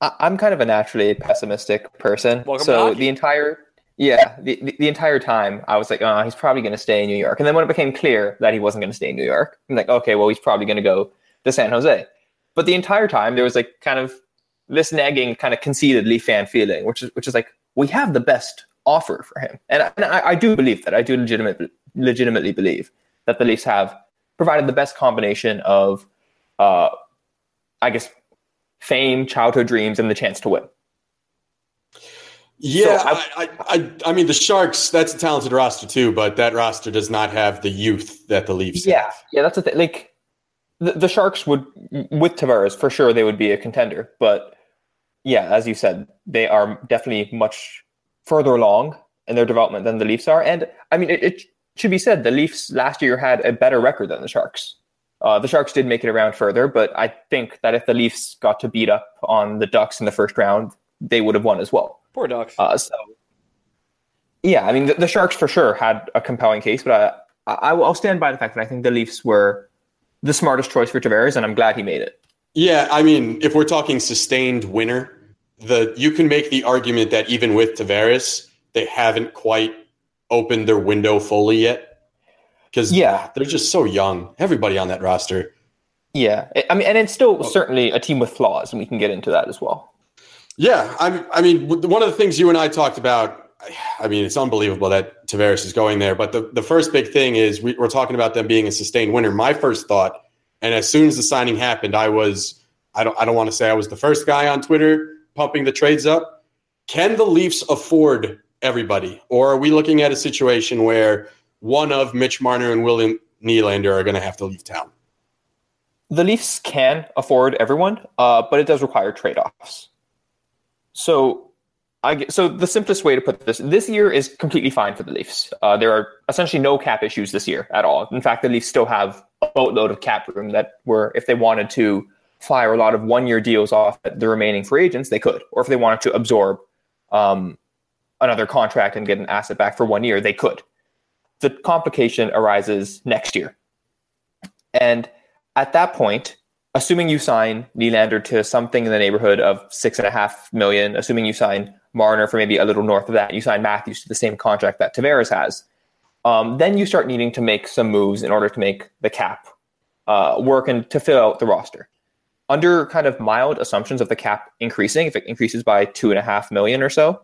S3: I, I'm kind of a naturally pessimistic person.
S1: Welcome
S3: so the entire yeah, the, the, the entire time I was like, oh, he's probably going to stay in New York. And then when it became clear that he wasn't going to stay in New York, I'm like, okay, well, he's probably going to go to San Jose. But the entire time there was like kind of this nagging, kind of conceitedly fan feeling, which is which is like we have the best offer for him, and, I- and I, I do believe that. I do legitimately legitimately believe that the Leafs have provided the best combination of, uh, I guess, fame, childhood dreams, and the chance to win.
S2: Yeah,
S3: So
S2: I, I, I, I mean the Sharks. That's a talented roster too, but that roster does not have the youth that the Leafs
S3: Yeah,
S2: have.
S3: yeah, that's the thing. Like the, the Sharks would, with Tavares, for sure, they would be a contender. But yeah, as you said, they are definitely much further along in their development than the Leafs are. And I mean, it, it should be said the Leafs last year had a better record than the Sharks. Uh, the Sharks did make it around further, but I think that if the Leafs got to beat up on the Ducks in the first round, they would have won as well.
S1: Poor Ducks.
S3: Uh, so, yeah, I mean, the, the, Sharks for sure had a compelling case, but I, I, will stand by the fact that I think the Leafs were the smartest choice for Tavares, and I'm glad he made it.
S2: Yeah, I mean, if we're talking sustained winner, the you can make the argument that even with Tavares, they haven't quite opened their window fully yet because yeah, they're just so young. Everybody on that roster.
S3: Yeah, I mean, and it's still oh. certainly a team with flaws, and we can get into that as well.
S2: Yeah, I, I mean, one of the things you and I talked about. I mean, it's unbelievable that Tavares is going there. But the, the first big thing is we, we're talking about them being a sustained winner. My first thought, and as soon as the signing happened, I was I don't I don't want to say I was the first guy on Twitter pumping the trades up. Can the Leafs afford everybody, or are we looking at a situation where one of Mitch Marner and William Nylander are going to have to leave town.
S3: The Leafs can afford everyone, uh, but it does require trade offs. So, I so the simplest way to put this: this year is completely fine for the Leafs. Uh, there are essentially no cap issues this year at all. In fact, the Leafs still have a boatload of cap room that were, if they wanted to fire a lot of one-year deals off the remaining free agents, they could, or if they wanted to absorb um, another contract and get an asset back for one year, they could the complication arises next year. And at that point, assuming you sign Nylander to something in the neighborhood of six and a half million, assuming you sign Marner for maybe a little north of that, you sign Matthews to the same contract that Tavares has, um, then you start needing to make some moves in order to make the cap uh, work and to fill out the roster. Under kind of mild assumptions of the cap increasing, if it increases by two and a half million or so,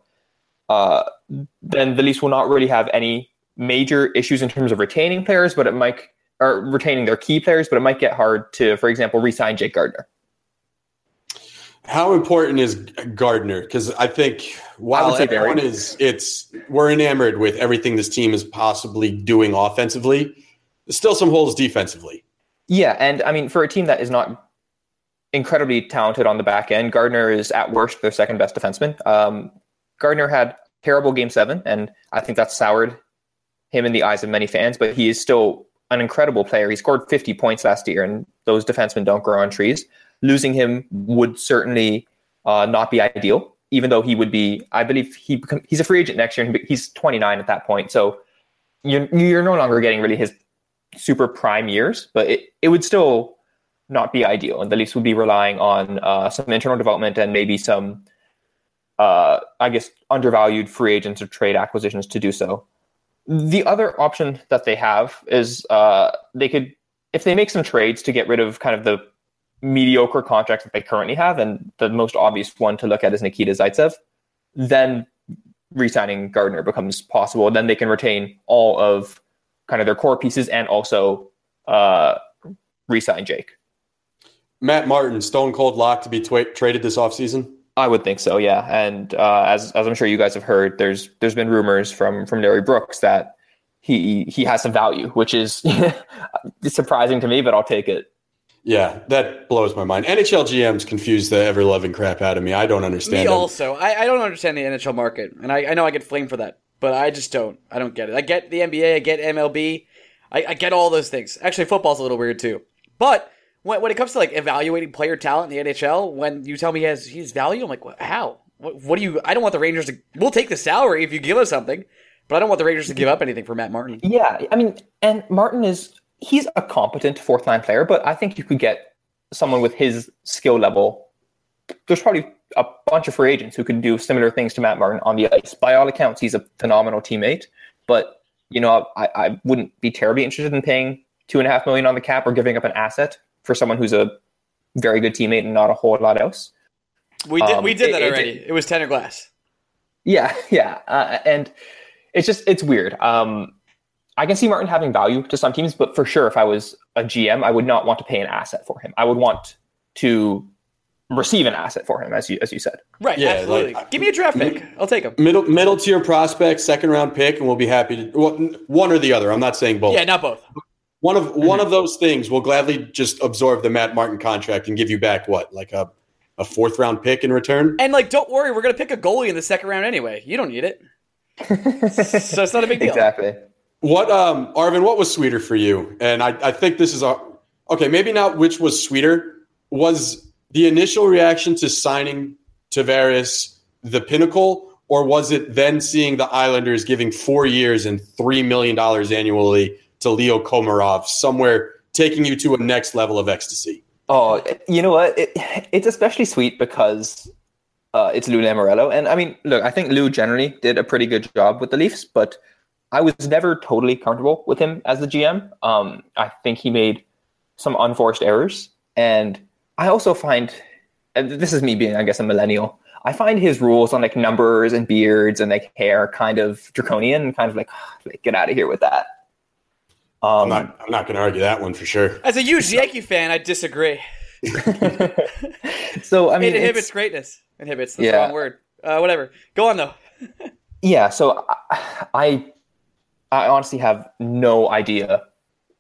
S3: uh, then the Leafs will not really have any major issues in terms of retaining players, but it might or retaining their key players, but it might get hard to, for example, re-sign Jake Gardiner.
S2: How important is Gardiner? Because I think while I everyone is, it's we're enamored with everything this team is possibly doing offensively. There's still some holes defensively.
S3: Yeah, and I mean, for a team that is not incredibly talented on the back end, Gardiner is at worst their second best defenseman. Um, Gardiner had terrible game seven, and I think that soured him in the eyes of many fans, but he is still an incredible player. He scored 50 points last year, and those defensemen don't grow on trees. Losing him would certainly uh, not be ideal, even though he would be, I believe he become, he's a free agent next year. And he's 29 at that point. So you're, you're no longer getting really his super prime years, but it, it would still not be ideal. And the Leafs would be relying on uh, some internal development and maybe some, uh, I guess, undervalued free agents or trade acquisitions to do so. The other option that they have is uh, they could, if they make some trades to get rid of kind of the mediocre contracts that they currently have, and the most obvious one to look at is Nikita Zaitsev, then re-signing Gardiner becomes possible. Then they can retain all of kind of their core pieces and also uh, re-sign Jake.
S2: Matt Martin, stone cold lock to be twa- traded this offseason?
S3: I would think so, yeah. And uh, as as I'm sure you guys have heard, there's there's been rumors from from Larry Brooks that he he has some value, which is surprising to me, but I'll take it.
S2: Yeah, that blows my mind. NHL GMs confuse the ever loving crap out of me. I don't understand.
S1: Me them. also. I, I don't understand the NHL market, and I, I know I get flamed for that, but I just don't. I don't get it. I get the NBA, I get MLB, I, I get all those things. Actually, football's a little weird too, but when, when it comes to like evaluating player talent in the NHL, when you tell me he has he's value, I'm like, how? What, what do you? I don't want the Rangers to. We'll take the salary if you give us something, but I don't want the Rangers to give up anything for Matt Martin.
S3: Yeah, I mean, and Martin is he's a competent fourth line player, but I think you could get someone with his skill level. There's probably a bunch of free agents who can do similar things to Matt Martin on the ice. By all accounts, he's a phenomenal teammate, but you know, I, I wouldn't be terribly interested in paying two and a half million on the cap or giving up an asset for someone who's a very good teammate and not a whole lot else.
S1: We did um, we did that it, already. It, it, was Tanner Glass.
S3: Yeah, yeah, uh, and it's just it's weird. Um, I can see Martin having value to some teams, but for sure, if I was a GM, I would not want to pay an asset for him. I would want to receive an asset for him, as you as you said.
S1: Right. Yeah. Absolutely. Like, Give me a draft pick. I'll take him.
S2: Middle middle tier prospect, second round pick, and we'll be happy to well, one or the other. I'm not saying both.
S1: Yeah, not both.
S2: One of mm-hmm. one of those things will gladly just absorb the Matt Martin contract and give you back what, like a a fourth round pick in return.
S1: And like, don't worry, we're gonna pick a goalie in the second round anyway. You don't need it, so it's not a big deal.
S3: Exactly.
S2: What, um, Arvind? What was sweeter for you? And I, I think this is a okay, maybe not which was sweeter. Was the initial reaction to signing Tavares the pinnacle, or was it then seeing the Islanders giving four years and $3 million annually to Leo Komarov, somewhere taking you to a next level of ecstasy?
S3: Oh, you know what? It, it's especially sweet because uh, it's Lou Lamoriello. And I mean, look, I think Lou generally did a pretty good job with the Leafs, but I was never totally comfortable with him as the GM. Um, I think he made some unforced errors. And I also find, and this is me being, I guess, a millennial, I find his rules on like numbers and beards and like hair kind of draconian kind of like, like get out of here with that.
S2: Um, I'm not. I'm not going to argue that one for sure.
S1: As a huge Yankee fan, I disagree.
S3: so I mean,
S1: it inhibits greatness. Inhibits. That's yeah. the wrong word. Uh, whatever. Go on though.
S3: yeah. So I, I honestly have no idea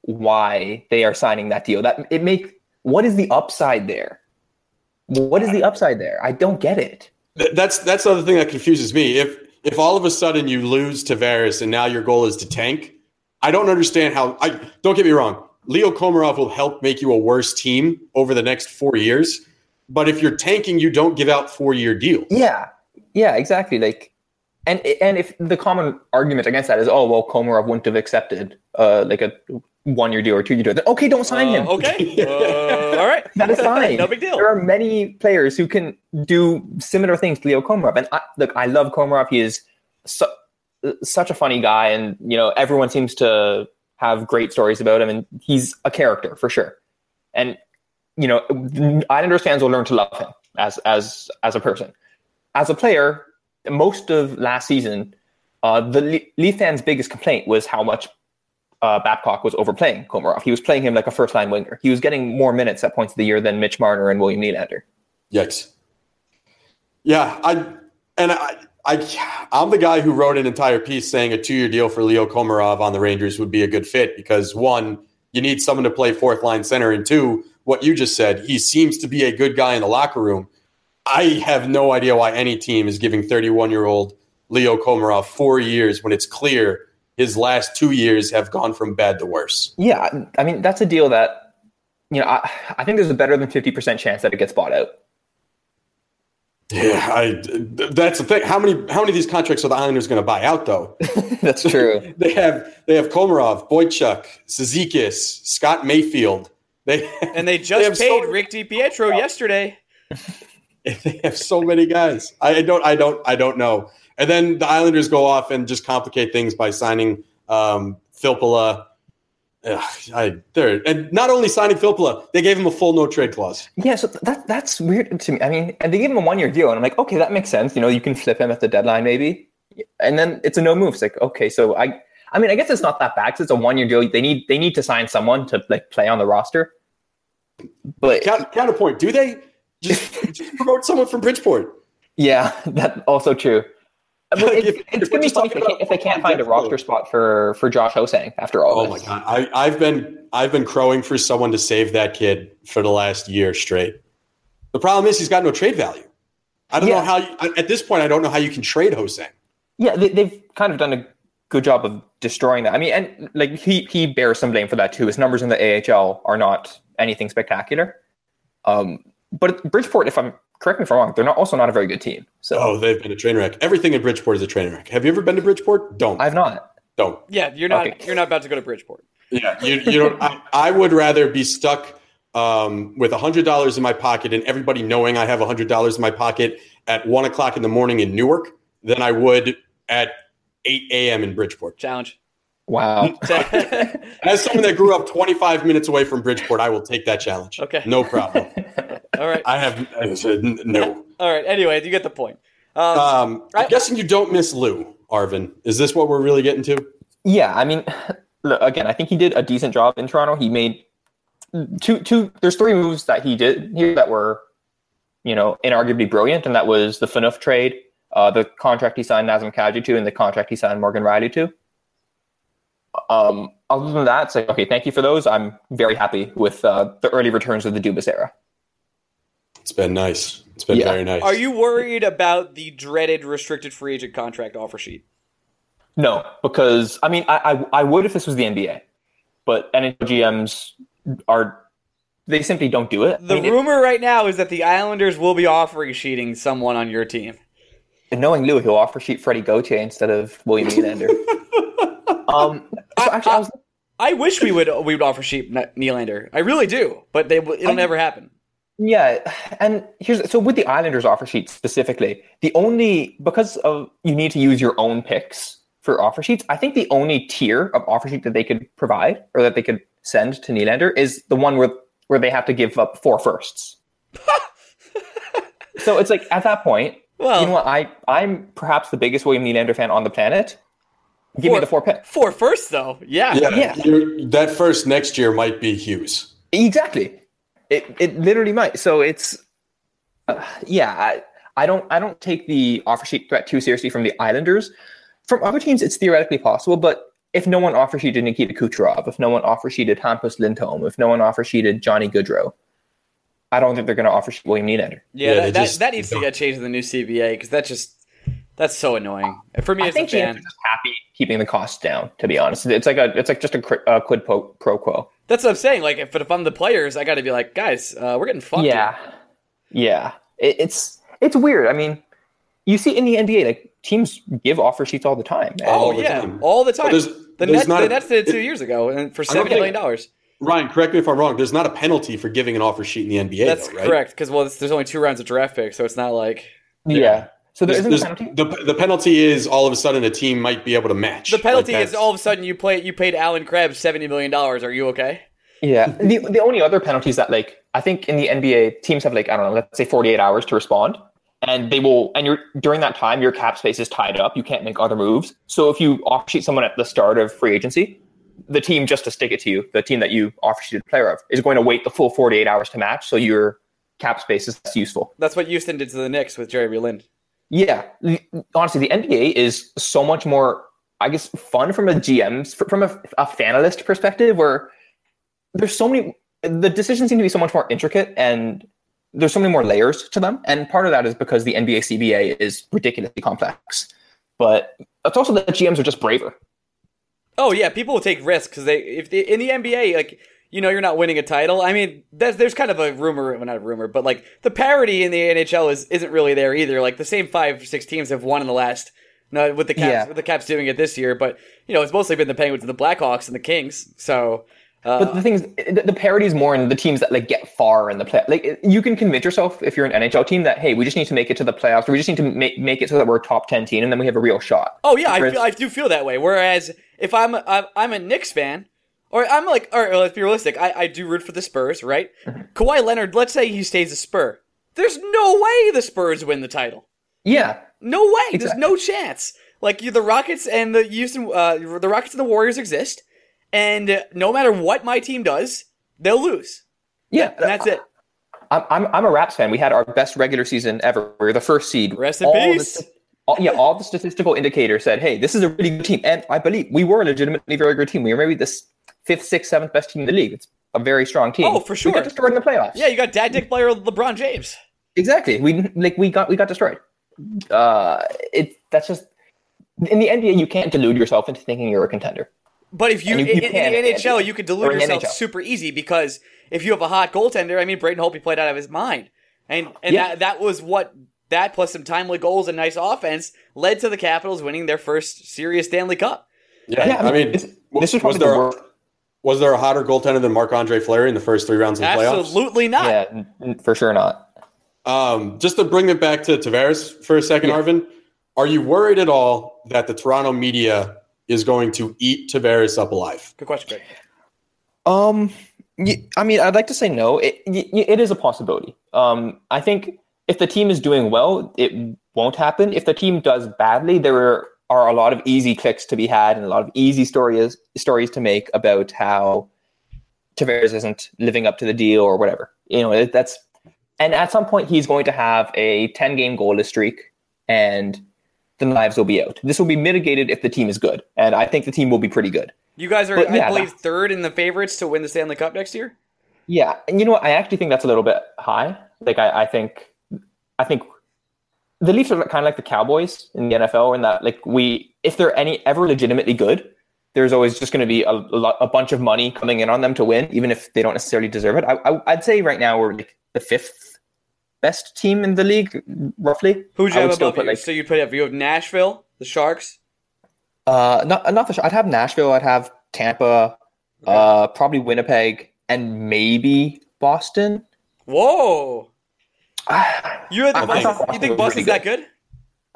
S3: why they are signing that deal. That it make what is the upside there? What is the upside there? I don't get it.
S2: That's that's the other thing that confuses me. If if all of a sudden you lose Tavares and now your goal is to tank, I don't understand how. I don't get me wrong. Leo Komarov will help make you a worse team over the next four years. But if you're tanking, you don't give out four year deals.
S3: Yeah, yeah, exactly. Like, and and if the common argument against that is, oh well, Komarov wouldn't have accepted uh, like a one year deal or two year deal. Then, okay, don't sign
S1: uh,
S3: him.
S1: Okay, uh, all right,
S3: that is fine.
S1: no big deal.
S3: There are many players who can do similar things to Leo Komarov, and I, look, I love Komarov. He is so, such a funny guy, and you know everyone seems to have great stories about him, and he's a character for sure. And you know, Islanders fans will learn to love him as as as a person. As a player, most of last season, uh, the Leaf fans' biggest complaint was how much uh, Babcock was overplaying Komarov. He was playing him like a first line winger. He was getting more minutes at points of the year than Mitch Marner and William Nylander.
S2: Yikes. Yeah, I and I I, I'm the guy who wrote an entire piece saying a two year deal for Leo Komarov on the Rangers would be a good fit because one, you need someone to play fourth line center, and two, what you just said, he seems to be a good guy in the locker room. I have no idea why any team is giving 31 year old Leo Komarov four years when it's clear his last two years have gone from bad to worse.
S3: Yeah, I mean that's a deal that you know I, I think there's a better than 50% chance that it gets bought out.
S2: Yeah, I, that's the thing. How many how many of these contracts are the Islanders going to buy out though?
S3: that's true.
S2: they have they have Komarov, Boychuk, Cizikas, Scott Mayfield. They
S1: and they just they paid so Rick DiPietro yesterday.
S2: they have so many guys. I don't I don't I don't know. And then the Islanders go off and just complicate things by signing um, Filppula I there and not only signing Filppula, they gave him a full no trade clause.
S3: Yeah, so that that's weird to me. I mean, and they gave him a one year deal, and I'm like, okay, that makes sense. You know, you can flip him at the deadline maybe, and then it's a no move. It's like, okay, so I, I mean, I guess it's not that bad because it's a one year deal. They need they need to sign someone to like play on the roster. But
S2: counterpoint, do they just, just promote someone from Bridgeport?
S3: Yeah, that's also true. I mean, it, it's going to be funny if they, if they can't find a roster spot for for Josh Ho-Sang after all.
S2: Oh this. my god, I, I've been I've been crowing for someone to save that kid for the last year straight. The problem is he's got no trade value. I don't yeah. know how you, at this point I don't know how you can trade Ho-Sang.
S3: Yeah, they, they've kind of done a good job of destroying that. I mean, and like he he bears some blame for that too. His numbers in the AHL are not anything spectacular. Um, but Bridgeport, if I'm correct me if I'm wrong, they're not also not a very good team. So
S2: oh, they've been a train wreck. Everything in Bridgeport is a train wreck. Have you ever been to Bridgeport? Don't.
S3: I've not.
S2: Don't.
S1: Yeah, you're not. Okay. You're not about to go to Bridgeport.
S2: Yeah, you, you don't. I, I, would rather be stuck um, with a hundred dollars in my pocket and everybody knowing I have a hundred dollars in my pocket at one o'clock in the morning in Newark than I would at eight a.m. in Bridgeport.
S1: Challenge.
S3: Wow.
S2: As someone that grew up 25 minutes away from Bridgeport, I will take that challenge.
S1: Okay.
S2: No problem.
S1: All right.
S2: I have I said no.
S1: All right. Anyway, you get the point.
S2: Um, um, I'm I, guessing you don't miss Lou, Arvind. Is this what we're really getting to?
S3: Yeah. I mean, look, again, I think he did a decent job in Toronto. He made two, two, there's three moves that he did here that were, you know, inarguably brilliant. And that was the Phaneuf trade, uh, the contract he signed Nazem Kadri to, and the contract he signed Morgan Rielly to. Um, other than that, say, okay, thank you for those. I'm very happy with uh, the early returns of the Dubas era.
S2: It's been nice. It's been yeah. very nice.
S1: Are you worried about the dreaded restricted free agent contract offer sheet?
S3: No, because I mean, I, I, I would if this was the NBA, but NHL GMs are they simply don't do it.
S1: The
S3: I mean, it-
S1: rumor right now is that the Islanders will be offering sheeting someone on your team.
S3: And knowing Lou, he'll offer sheet Freddie Gauthier instead of William Nylander. um, so actually, I was
S1: I wish we would we would offer sheep Nylander. I really do, but they it'll
S3: I-
S1: never happen.
S3: Yeah, and here's so with the Islanders offer sheet specifically, the only because of you need to use your own picks for offer sheets. I think the only tier of offer sheet that they could provide or that they could send to Nylander is the one where where they have to give up four firsts. so it's like at that point,
S1: Well,
S3: you know what? I I'm perhaps the biggest William Nylander fan on the planet. Give
S1: Four-
S3: me the four picks.
S1: four first though. Yeah.
S2: Yeah,
S3: Yeah.
S2: that first next year might be Hughes.
S3: Exactly. It it literally might. So it's uh, yeah. I, I don't I don't take the offer sheet threat too seriously from the Islanders. From other teams, it's theoretically possible, but if no one offer sheeted Nikita Kucherov, if no one offer sheeted Hampus Lindholm, if no one offer sheeted Johnny Gaudreau, I don't think they're going to offer sheet William Nylander.
S1: Yeah,
S2: Yeah,
S1: that, that,
S2: just
S1: that needs to get changed in the new CBA because that just that's so annoying. For me
S3: I
S1: as a
S3: think GMs are
S1: fan,
S3: just happy keeping the costs down. To be honest, it's like a it's like just a, a quid pro, pro quo.
S1: that's what I'm saying. Like, if, but if I'm the players, I got to be like, guys, uh, we're getting fucked. here.
S3: Yeah, yeah. It, it's it's weird. I mean, you see in the NBA, like teams give offer sheets all the time.
S1: Oh
S2: All the
S1: yeah,
S2: time.
S1: all the time.
S2: Well, there's-
S1: the
S2: there's
S1: Nets,
S2: not
S1: the
S2: a-
S1: Nets did it two
S2: it-
S1: years ago, and for
S2: don't
S1: seventy
S2: think-
S1: million dollars.
S2: Ryan, correct me if I'm wrong. There's not a penalty for giving an offer sheet in the NBA.
S1: That's
S2: though, right?
S1: correct. Because well, there's only two rounds of draft picks, so it's not like
S3: yeah. So
S2: There's-
S3: isn't a penalty.
S2: The, the penalty is all of a sudden a team might be able to match.
S1: the penalty
S2: Like,
S1: is all of a sudden you play you paid Allen Crabbe seventy million dollars. Are you okay?
S3: Yeah. the the only other penalties that like I think in the NBA teams have like I don't know, let's say 48 hours to respond. And they will and you're during that time your cap space is tied up. You can't make other moves. So if you offer sheet someone at the start of free agency, the team just to stick it to you, the team that you offer sheeted a player of, is going to wait the full 48 hours to match. So your cap space is useful.
S1: That's what Houston did to the Knicks with Jeremy Lin.
S3: Yeah, honestly, the NBA is so much more, I guess, fun from a GM's from a, a fanalist perspective, where there's so many. The decisions seem to be so much more intricate, and there's so many more layers to them. And part of that is because the NBA CBA is ridiculously complex, but it's also that GMs are just braver.
S1: Oh yeah, people will take risks because they if they, in the NBA like you know you're not winning a title. I mean, there's there's kind of a rumor, well, not a rumor, but like the parity in the NHL is isn't really there either. Like the same five six teams have won in the last. No, with the Caps,
S3: Yeah.
S1: with the Caps doing it this year, but you know it's mostly been the Penguins and the Blackhawks and the Kings. So, uh,
S3: But the thing is, the, the parity is more in the teams that like get far in the play. Like you can convince yourself if you're an NHL team that hey, we just need to make it to the playoffs, or we just need to make make it so that we're a top ten team, and then we have a real shot.
S1: oh yeah, I, feel, I do feel that way. Whereas if I'm I'm, I'm a Knicks fan, or I'm like, all right, well, let's be realistic. I, I do root for the Spurs, right? Kawhi Leonard, let's say he stays a Spur. There's no way the Spurs win the title.
S3: Yeah,
S1: No way. There's no chance. Like the Rockets and the Houston, uh, the Rockets and the Warriors exist, and uh, no matter what my team does, they'll lose,
S3: yeah,
S1: and that's it.
S3: I'm, I'm I'm a Raps fan. We had our best regular season ever. We were the first seed.
S1: Rest in
S3: All
S1: peace.
S3: st- all- yeah, all the statistical indicators said, "Hey, this is a really good team," and I believe we were a legitimately very good team. We were maybe the s- fifth, sixth, seventh best team in the league. It's a very strong team.
S1: Oh, for sure.
S3: We got destroyed in the playoffs.
S1: Yeah, you got dad dick player LeBron James.
S3: exactly. We like we got we got destroyed. Uh, it that's just in the NBA. You can't delude yourself into thinking you're a contender.
S1: But if you,
S3: And you-
S1: in,
S3: you
S1: in the NHL, you could delude yourself
S3: NHL.
S1: super easy because if you have a hot goaltender, I mean, Braden Holtby played out of his mind, and and
S3: Yeah.
S1: that that was what that plus some timely goals and nice offense led to the Capitals winning their first serious Stanley Cup.
S2: Yeah,
S3: Yeah,
S2: I mean,
S3: this,
S2: w-
S3: this is
S2: was
S3: probably
S2: there
S3: the worst.
S2: Was there a hotter goaltender than Marc Andre Fleury in the first three rounds of the playoffs?
S1: Absolutely not.
S3: Yeah, n- n- for sure not.
S2: Um, just to bring it back to Tavares for a second,
S3: Yeah.
S2: Arvind, are you worried at all that the Toronto media is going to eat Tavares up alive?
S1: Good question, Greg.
S3: Um, y- I mean, I'd like to say no. It y- y- it is a possibility. Um, I think if the team is doing well, it won't happen. If the team does badly, there are a lot of easy clicks to be had and a lot of easy stories stories to make about how Tavares isn't living up to the deal or whatever. You know, that's and at some point he's going to have a ten game goalless streak and the knives will be out. This will be mitigated if the team is good, and I think the team will be pretty good.
S1: You guys are,
S3: But,
S1: I believe, third in the favorites to win the Stanley Cup next year.
S3: Yeah, and you know what? I actually think that's a little bit high. Like I, I think, I think the Leafs are kind of like the Cowboys in the NFL, in that like we, if they're any ever legitimately good, there's always just going to be a, a, a, bunch of money coming in on them to win, even if they don't necessarily deserve it. I, I, would say right now we're like the fifth best team in the league, roughly.
S1: Who'd you have above you? Like, so you'd put up, you have Nashville, the Sharks?
S3: Uh, not, not the Sharks. I'd have Nashville, I'd have Tampa, okay. uh, probably Winnipeg, and maybe Boston.
S1: Whoa. You, had the Boston, you think Boston's really that good?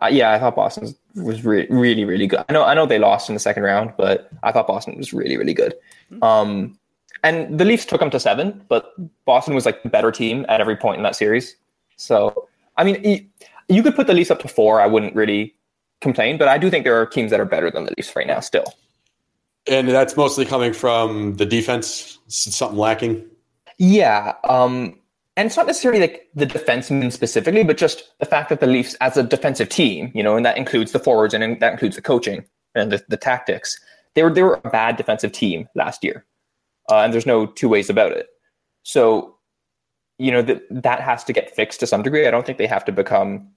S3: Uh, yeah, I thought Boston was re- really, really good. I know, I know they lost in the second round, but I thought Boston was really, really good. Mm-hmm. Um, and the Leafs took them to seven, but Boston was like the better team at every point in that series. So, I mean, you, you could put the Leafs up to four. I wouldn't really complain, but I do think there are teams that are better than the Leafs right now still.
S2: And that's mostly coming from the defense. Something lacking.
S3: Yeah, um, and it's not necessarily like the defensemen specifically, but just the fact that the Leafs, as a defensive team, you know, and that includes the forwards and that includes the coaching and the, the tactics, they were they were a bad defensive team last year, uh, and there's no two ways about it. So, you know, that that has to get fixed to some degree. I don't think they have to become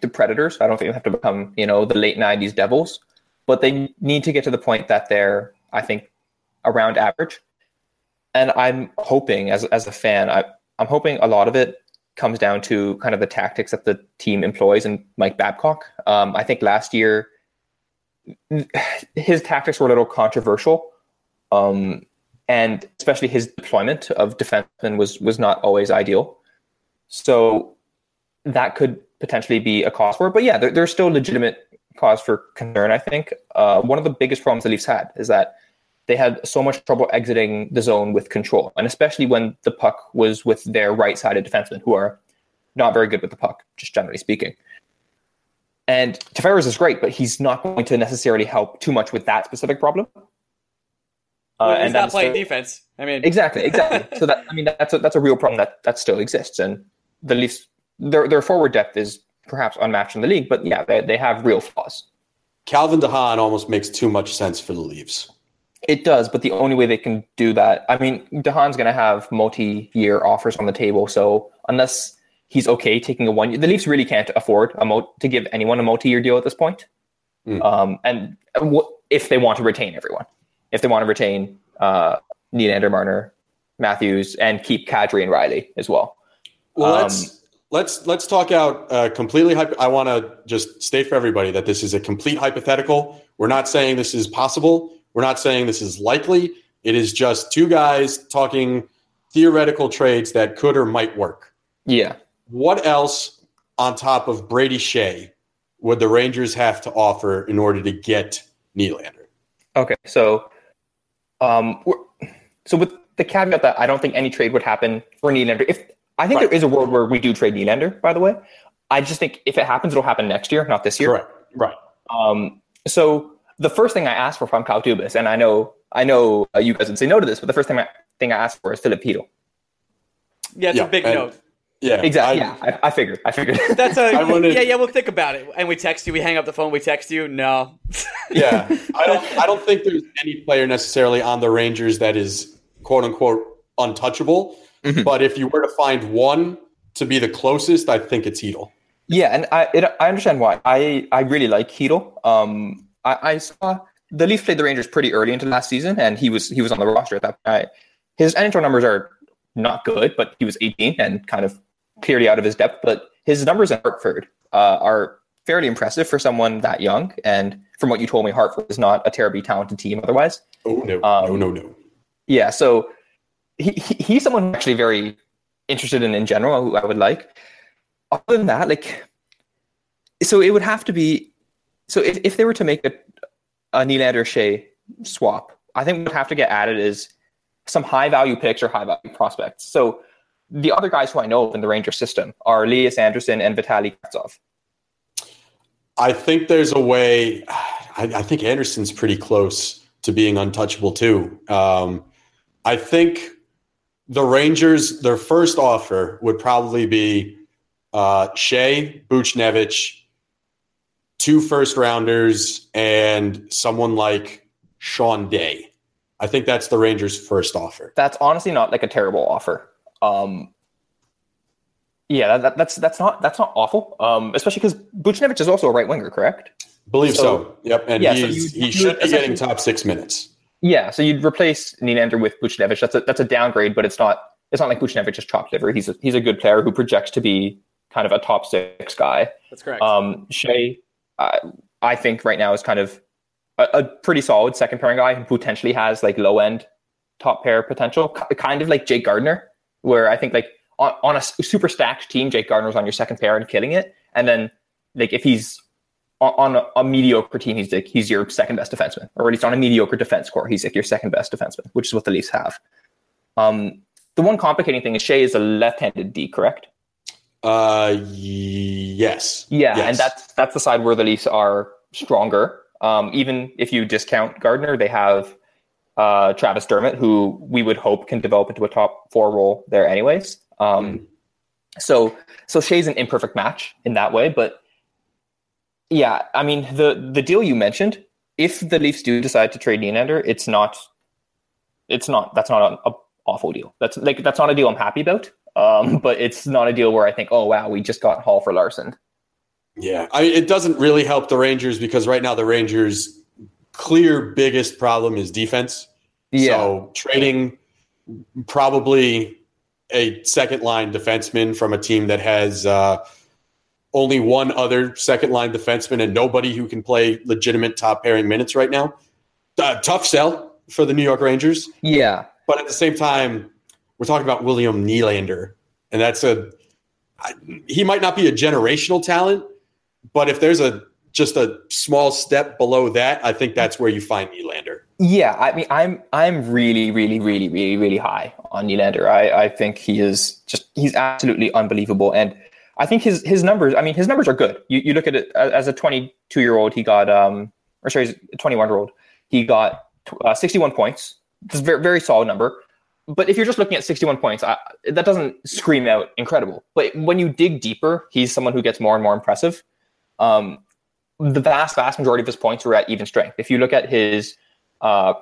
S3: the Predators. I don't think they have to become, you know, the late '90s Devils, but they need to get to the point that they're, I think, around average. And I'm hoping, as as a fan, I I'm hoping a lot of it comes down to kind of the tactics that the team employs and Mike Babcock. Um, I think last year his tactics were a little controversial, um, and especially his deployment of defensemen was was not always ideal. So that could potentially be a cause for it. But yeah, there, there's still legitimate cause for concern. I think uh, one of the biggest problems the Leafs had is that they had so much trouble exiting the zone with control, and especially when the puck was with their right-sided defensemen, who are not very good with the puck, just generally speaking. And Tavares is great, but he's not going to necessarily help too much with that specific problem.
S1: Uh, well, he's and not playing still, defense. I mean,
S3: exactly, exactly. so that I mean, that's a, that's a real problem that that still exists, and the Leafs their their forward depth is perhaps unmatched in the league, but yeah, they they have real flaws.
S2: Calvin De Haan almost makes too much sense for the Leafs.
S3: It does, but the only way they can do that, I mean, De Haan's going to have multi-year offers on the table. So unless he's okay taking a one, year the Leafs really can't afford a mo- to give anyone a multi-year deal at this point. Mm. Um, and w- if they want to retain everyone, if they want to retain uh, Nylander, Marner, Matthews, and keep Kadri and Rielly as well.
S2: Well, um, let's let's let's talk out uh, completely. I want to just state for everybody that this is a complete hypothetical. We're not saying this is possible. We're not saying this is likely. It is just two guys talking theoretical trades that could or might work.
S3: Yeah.
S2: What else on top of Brady Skjei would the Rangers have to offer in order to get Nylander?
S3: Okay, so um, so with the caveat that I don't think any trade would happen for Nylander. If I think right. there is a world where we do trade Nylander, by the way. I just think if it happens, it'll happen next year, not this year.
S2: Right. Right.
S3: Um, so the first thing I asked for from Kyle Dubas, and I know I know uh, you guys would say no to this, but the first thing I, thing I asked for is Filip Chytil.
S1: Yeah, it's yeah, a big note.
S3: Yeah, exactly. I, yeah, I, I, figured. I figured.
S1: That's a wanted, yeah, yeah. We'll think about it. And we text you. We hang up the phone. We text you. No.
S2: yeah, I don't. I don't think there's any player necessarily on the Rangers that is quote unquote untouchable. Mm-hmm. But if you were to find one to be the closest, I think it's Chytil.
S3: Yeah, and I it, I understand why. I I really like Chytil. Um, I, I, saw the Leafs played the Rangers pretty early into last season, and he was he was on the roster at that point. His NHL numbers are not good, but he was 18 and kind of clearly out of his depth. But his numbers in Hartford uh, are fairly impressive for someone that young. And from what you told me, Hartford is not a terribly talented team otherwise.
S2: Oh no, um, no, no, no.
S3: Yeah, so he, he, he's someone I'm actually very interested in in general. Who I would like. Other than that, like, so it would have to be so if, if they were to make a, a Nylander Skjei swap, I think what would have to get added is some high value picks or high value prospects. So the other guys who I know of in the Ranger system are Lias Andersson and Vitaly Kravtsov.
S2: I think there's a way. I, I, think Andersson's pretty close to being untouchable too. Um, I think the Rangers, their first offer would probably be uh, Skjei, Buchnevich, two first rounders and someone like Sean Day. I think that's the Rangers' first offer.
S3: That's honestly not like a terrible offer. Um, yeah, that, that's that's not that's not awful. Um, especially because Buchnevich is also a right winger, correct?
S2: Believe so.
S3: So-
S2: Yep, and
S3: Yeah, so
S2: he's,
S3: you-
S2: he
S3: you
S2: should be getting top six minutes.
S3: Yeah, so you'd replace Nylander with Buchnevich. That's a that's a downgrade, but it's not it's not like Buchnevich is chopped liver. He's a, he's a good player who projects to be kind of a top six guy.
S1: That's correct.
S3: Um, Skjei, I, I think right now is kind of a, a pretty solid second pairing guy who potentially has like low end top pair potential, kind of like Jake Gardiner, where I think like on, on a super stacked team, Jake Gardiner Gardiner's on your second pair and killing it, and then like if he's on, on a, a mediocre team, he's like he's your second best defenseman, or at least on a mediocre defense core, he's like your second best defenseman, which is what the Leafs have. Um, the one complicating thing is Skjei is a left-handed D, correct?
S2: Uh, yes.
S3: Yeah,
S2: Yes.
S3: and that's that's the side where the Leafs are stronger. Um, even if you discount Gardiner, they have uh, Travis Dermott, who we would hope can develop into a top four role there, anyways. Um, So so Skjei's an imperfect match in that way, but yeah, I mean the the deal you mentioned. If the Leafs do decide to trade Nylander, it's not it's not that's not an a awful deal. That's like that's not a deal I'm happy about. Um, but it's not a deal where I think, oh wow, we just got Hall for Larsson.
S2: Yeah, I mean, it doesn't really help the Rangers because right now the Rangers' clear biggest problem is defense. So trading probably a second line defenseman from a team that has uh, only one other second line defenseman and nobody who can play legitimate top pairing minutes right now. Uh, tough sell for the New York Rangers.
S3: yeah,
S2: But at the same time, we're talking about William Nylander, and that's a he might not be a generational talent, but if there's a just a small step below that, I think that's where you find Nylander.
S3: yeah. I mean, I'm I'm really, really, really, really, really high on Nylander. I I think he is just he's absolutely unbelievable, and I think his his numbers. I mean, his numbers are good. You you look at it as a 22 year old, he got um or sorry, 21 year old, he got uh, 61 points. It's a very very solid number. But if you're just looking at 61 points, I, that doesn't scream out incredible. But when you dig deeper, he's someone who gets more and more impressive. Um, the vast, vast majority of his points were at even strength. If you look at his uh,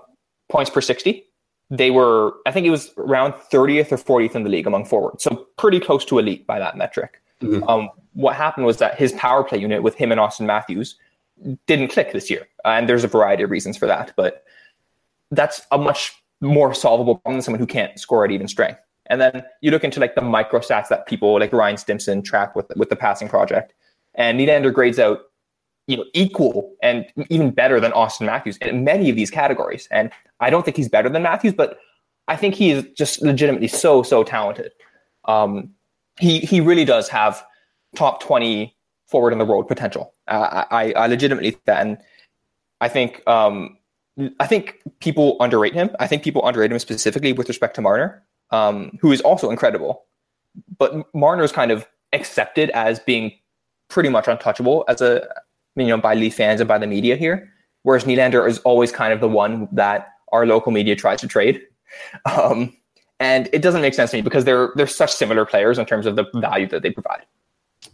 S3: points per 60, they were, I think it was around 30th or 40th in the league among forwards. So pretty close to elite by that metric.
S2: Mhm.
S3: Um, what happened was that his power play unit with him and Auston Matthews didn't click this year. And there's a variety of reasons for that. But that's a much more solvable problem than someone who can't score at even strength. And then you look into like the micro stats that people like Ryan Stimson track with with the passing project, and Nylander grades out, you know, equal and even better than Auston Matthews in many of these categories. And I don't think he's better than Matthews, but I think he is just legitimately so so talented. Um, he he really does have top twenty forward in the world potential. Uh, I I legitimately think that, and I think um, I think people underrate him. I think people underrate him specifically with respect to Marner, um, who is also incredible. But Marner is kind of accepted as being pretty much untouchable as a you know by Leaf fans and by the media here, whereas Nylander is always kind of the one that our local media tries to trade. Um, and it doesn't make sense to me because they're they're such similar players in terms of the value that they provide.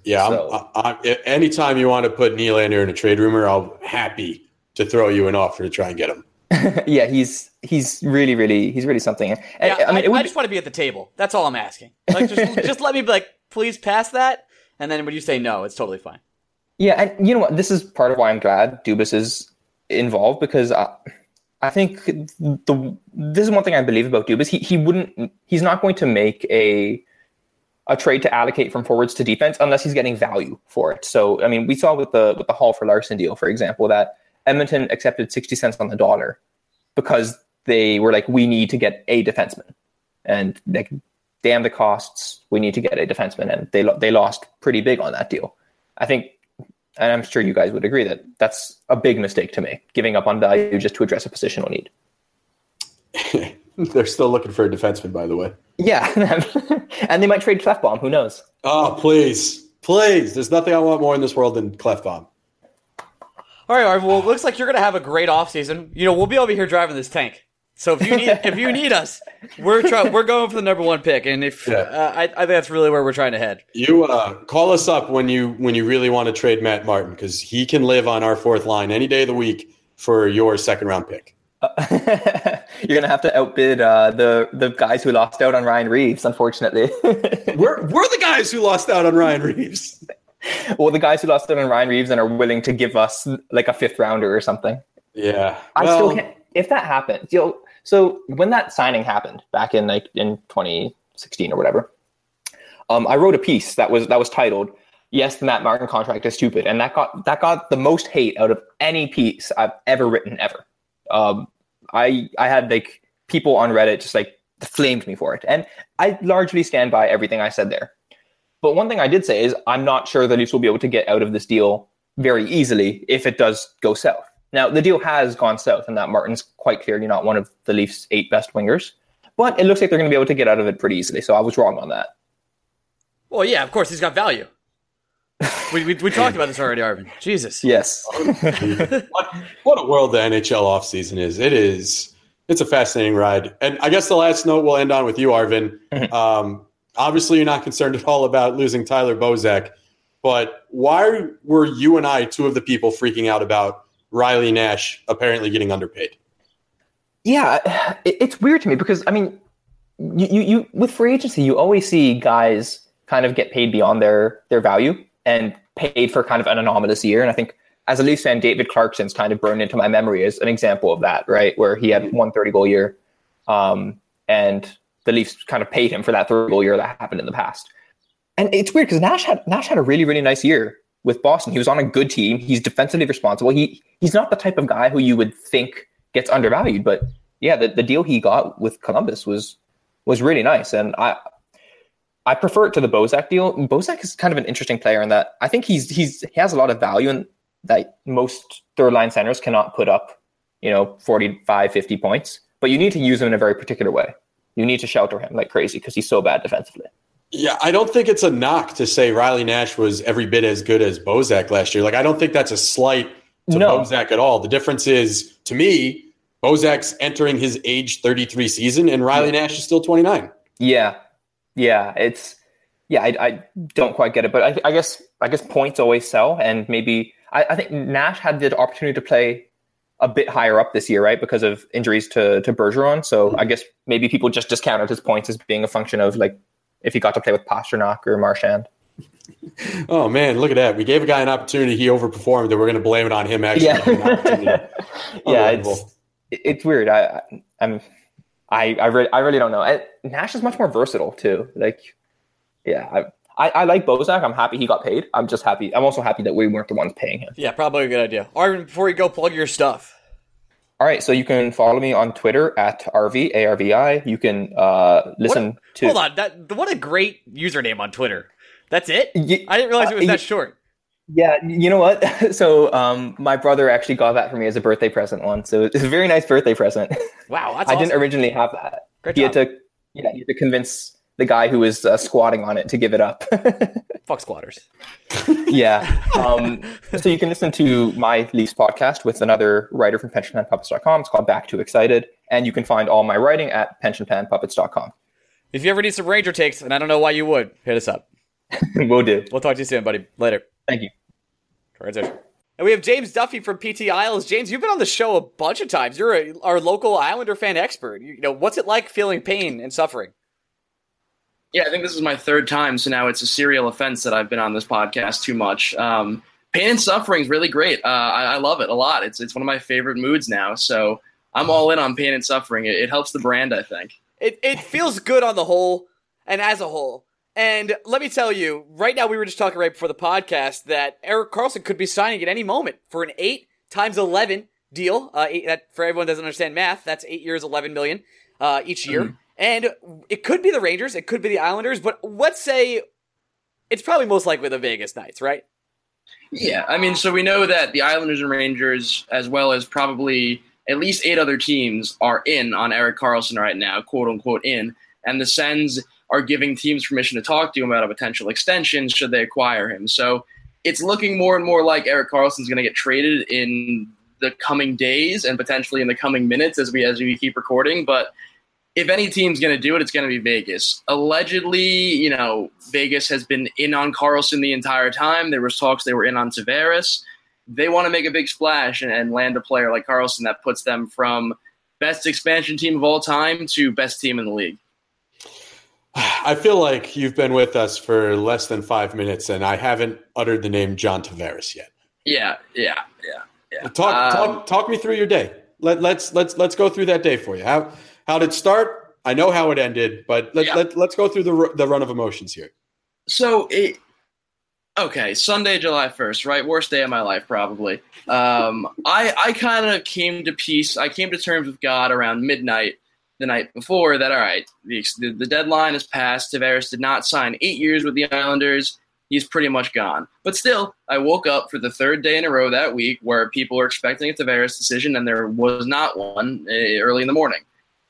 S2: Yeah,
S3: So-
S2: I'm, I, I, anytime you want to put Nylander in a trade rumor, I'll happy to throw you an offer to try and get him.
S3: yeah, he's he's really really he's really something. And,
S1: Yeah,
S3: I mean, it
S1: I,
S3: would
S1: I
S3: be-
S1: just want to be at the table. That's all I'm asking. Like, just, just let me be like, please pass that. And then when you say no, it's totally fine.
S3: Yeah, and you know what? This is part of why I'm glad Dubas is involved because I, I think the this is one thing I believe about Dubas. He he wouldn't he's not going to make a a trade to allocate from forwards to defense unless he's getting value for it. So I mean, we saw with the with the Hall for Larsson deal, for example, that Edmonton accepted sixty cents on the dollar because they were like, we need to get a defenseman, and like, damn the costs, we need to get a defenseman, and they they lost pretty big on that deal. I think and I'm sure you guys would agree that that's a big mistake to make, giving up on value just to address a positional need.
S2: They're still looking for a defenseman, by the way.
S3: Yeah, and they might trade Klefbom. Who knows?
S2: Oh, please, please! There's nothing I want more in this world than Klefbom.
S1: All right, Arv, well, it looks like you're going to have a great offseason. You know, we'll be over here driving this tank. So if you need if you need us, we're try- we're going for the number one pick, and if
S2: Yeah.
S1: uh, I, I think that's really where we're trying to head.
S2: You uh, call us up when you when you really want to trade Matt Martin because he can live on our fourth line any day of the week for your second round pick.
S3: You're gonna have to outbid uh, the the guys who lost out on Ryan Reaves, unfortunately.
S2: We're we're the guys who lost out on Ryan Reaves.
S3: Well, the guys who lost it on Ryan Reaves and are willing to give us like a fifth rounder or something.
S2: Yeah.
S3: I still can't. If that happens, you know, so when that signing happened back in like in 2016 or whatever, um, I wrote a piece that was that was titled "Yes, the Matt Martin contract is stupid," and that got that got the most hate out of any piece I've ever written ever. Um, I I had like people on Reddit just like flamed me for it, and I largely stand by everything I said there. But one thing I did say is I'm not sure the Leafs will be able to get out of this deal very easily if it does go south. Now the deal has gone south, and that Martin's quite clearly not one of the Leafs' eight best wingers. But it looks like they're going to be able to get out of it pretty easily. So I was wrong on that.
S1: Well, yeah, of course he's got value. we, we, we talked about this already, Arvind. Jesus.
S3: Yes.
S2: what, what a world the NHL offseason is. It is. It's a fascinating ride. And I guess the last note we'll end on with you, Arvind. Um, obviously, you're not concerned at all about losing Tyler Bozak, but why were you and I two of the people freaking out about Riley Nash apparently getting underpaid?
S3: Yeah, it's weird to me because I mean, you, you, you with free agency, you always see guys kind of get paid beyond their their value and paid for kind of an anomalous year. And I think as a Leafs fan, David Clarkson's kind of burned into my memory as an example of that, right? Where he had one 30 goal year, um, and the Leafs kind of paid him for that 30 goal year that happened in the past. And it's weird because Nash had Nash had a really really nice year with Boston. He was on a good team. He's defensively responsible. He he's not the type of guy who you would think gets undervalued, but yeah, the, the deal he got with Columbus was was really nice, and I I prefer it to the Bozak deal. Bozak is kind of an interesting player in that I think he's he's he has a lot of value and that most third line centers cannot put up, you know, 45, 50 points. But you need to use him in a very particular way. You need to shelter him like crazy because he's so bad defensively.
S2: Yeah, I don't think it's a knock to say Riley Nash was every bit as good as Bozak last year. Like I don't think that's a slight to no. Bozak at all. The difference is, to me, Bozak's entering his age 33 season, and Riley. Nash is still 29.
S3: Yeah, yeah, it's yeah. I, I don't quite get it, but I, I, guess I guess points always sell, and maybe I, I, think Nash had the opportunity to play a bit higher up this year, right, because of injuries to to Bergeron. So mm-hmm. I guess maybe people just discounted his points as being a function of like if he got to play with Pastrnak or Marchand.
S2: Oh man, look at that! We gave a guy an opportunity, he overperformed, and we're going to blame it on him. Actually,
S3: yeah, yeah, it's it's weird. I I'm I I, re- I really don't know. I, Nash is much more versatile too. Like, yeah, I, I, I like Bozak. I'm happy he got paid. I'm just happy. I'm also happy that we weren't the ones paying him.
S1: Yeah, probably a good idea. Arvind, before you go, plug your stuff.
S3: All right, so you can follow me on Twitter at RV ARVI. You can uh, listen
S1: what,
S3: to.
S1: Hold on, that what a great username on Twitter. That's it. I didn't realize it was uh, that short.
S3: Yeah, you know what? So, um, my brother actually got that for me as a birthday present once. So it's a very nice birthday present.
S1: Wow,
S3: I awesome. didn't originally have that.
S1: Great
S3: he
S1: job.
S3: had to, yeah, he had to convince the guy who was uh, squatting on it to give it up.
S1: Fuck squatters.
S3: yeah. Um, so you can listen to my Leafs podcast with another writer from pensionplanpuppets.com. It's called Back to Excited, and you can find all my writing at pensionplanpuppets.com.
S1: If you ever need some Ranger takes, and I don't know why you would, hit us up.
S3: we'll do.
S1: We'll talk to you soon, buddy. Later.
S3: Thank you.
S1: Transition. And we have James Duffy from PTIsles. James, you've been on the show a bunch of times. You're a, our local Islander fan expert. You, you know, what's it like feeling pain and suffering?
S4: Yeah, I think this is my third time, so now it's a serial offense that I've been on this podcast too much. Um, pain and suffering is really great. Uh, I, I, love it a lot. It's it's one of my favorite moods now. So I'm all in on pain and suffering. It, it helps the brand, I think.
S1: It it feels good on the whole, and as a whole. And let me tell you, right now we were just talking right before the podcast that Erik Karlsson could be signing at any moment for an eight times eleven deal. Uh, eight, that for everyone that doesn't understand math, that's eight years, eleven million uh, each year. Mm-hmm. And it could be the Rangers, it could be the Islanders, but let's say it's probably most likely the Vegas Knights, right?
S4: Yeah, I mean, so we know that the Islanders and Rangers, as well as probably at least eight other teams, are in on Erik Karlsson right now, quote unquote in. And the Sens are giving teams permission to talk to him about a potential extension should they acquire him. So it's looking more and more like Erik Karlsson's going to get traded in the coming days and potentially in the coming minutes as we as we keep recording. But if any team's going to do it, it's going to be Vegas. Allegedly, you know, Vegas has been in on Karlsson the entire time. There was talks they were in on Tavares. They want to make a big splash and, and land a player like Karlsson that puts them from best expansion team of all time to best team in the league.
S2: I feel like you've been with us for less than five minutes, and I haven't uttered the name John Tavares yet.
S4: Yeah, yeah, yeah, yeah.
S2: Talk,
S4: Um,
S2: talk, talk me through your day. Let, let's let's let's go through that day for you. How how did it start? I know how it ended, but let,
S4: Yeah.
S2: let, let's go through the the run of emotions here.
S4: So it okay, Sunday, July first, right? Worst day of my life, probably. Um, I I kind of came to peace. I came to terms with God around midnight the night before. That all right, the the, the deadline has passed. Tavares did not sign eight years with the Islanders. He's pretty much gone. But still, I woke up for the third day in a row that week where people were expecting a Tavares decision, and there was not one uh, early in the morning.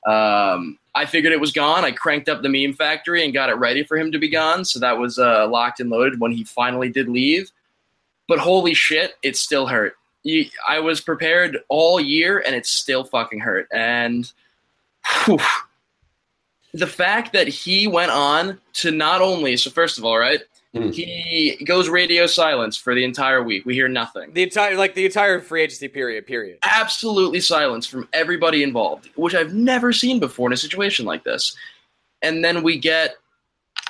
S4: Um, I figured it was gone. I cranked up the meme factory and got it ready for him to be gone. So that was uh, locked and loaded when he finally did leave. But holy shit, it still hurt. You, I was prepared all year and it still fucking hurt. And whew, the fact that he went on to not only, so first of all, right,
S2: Mhm.
S4: he goes radio silence for the entire week. We hear nothing
S1: The entire like the entire free agency period. Period.
S4: absolutely silence from everybody involved, which I've never seen before in a situation like this. And then we get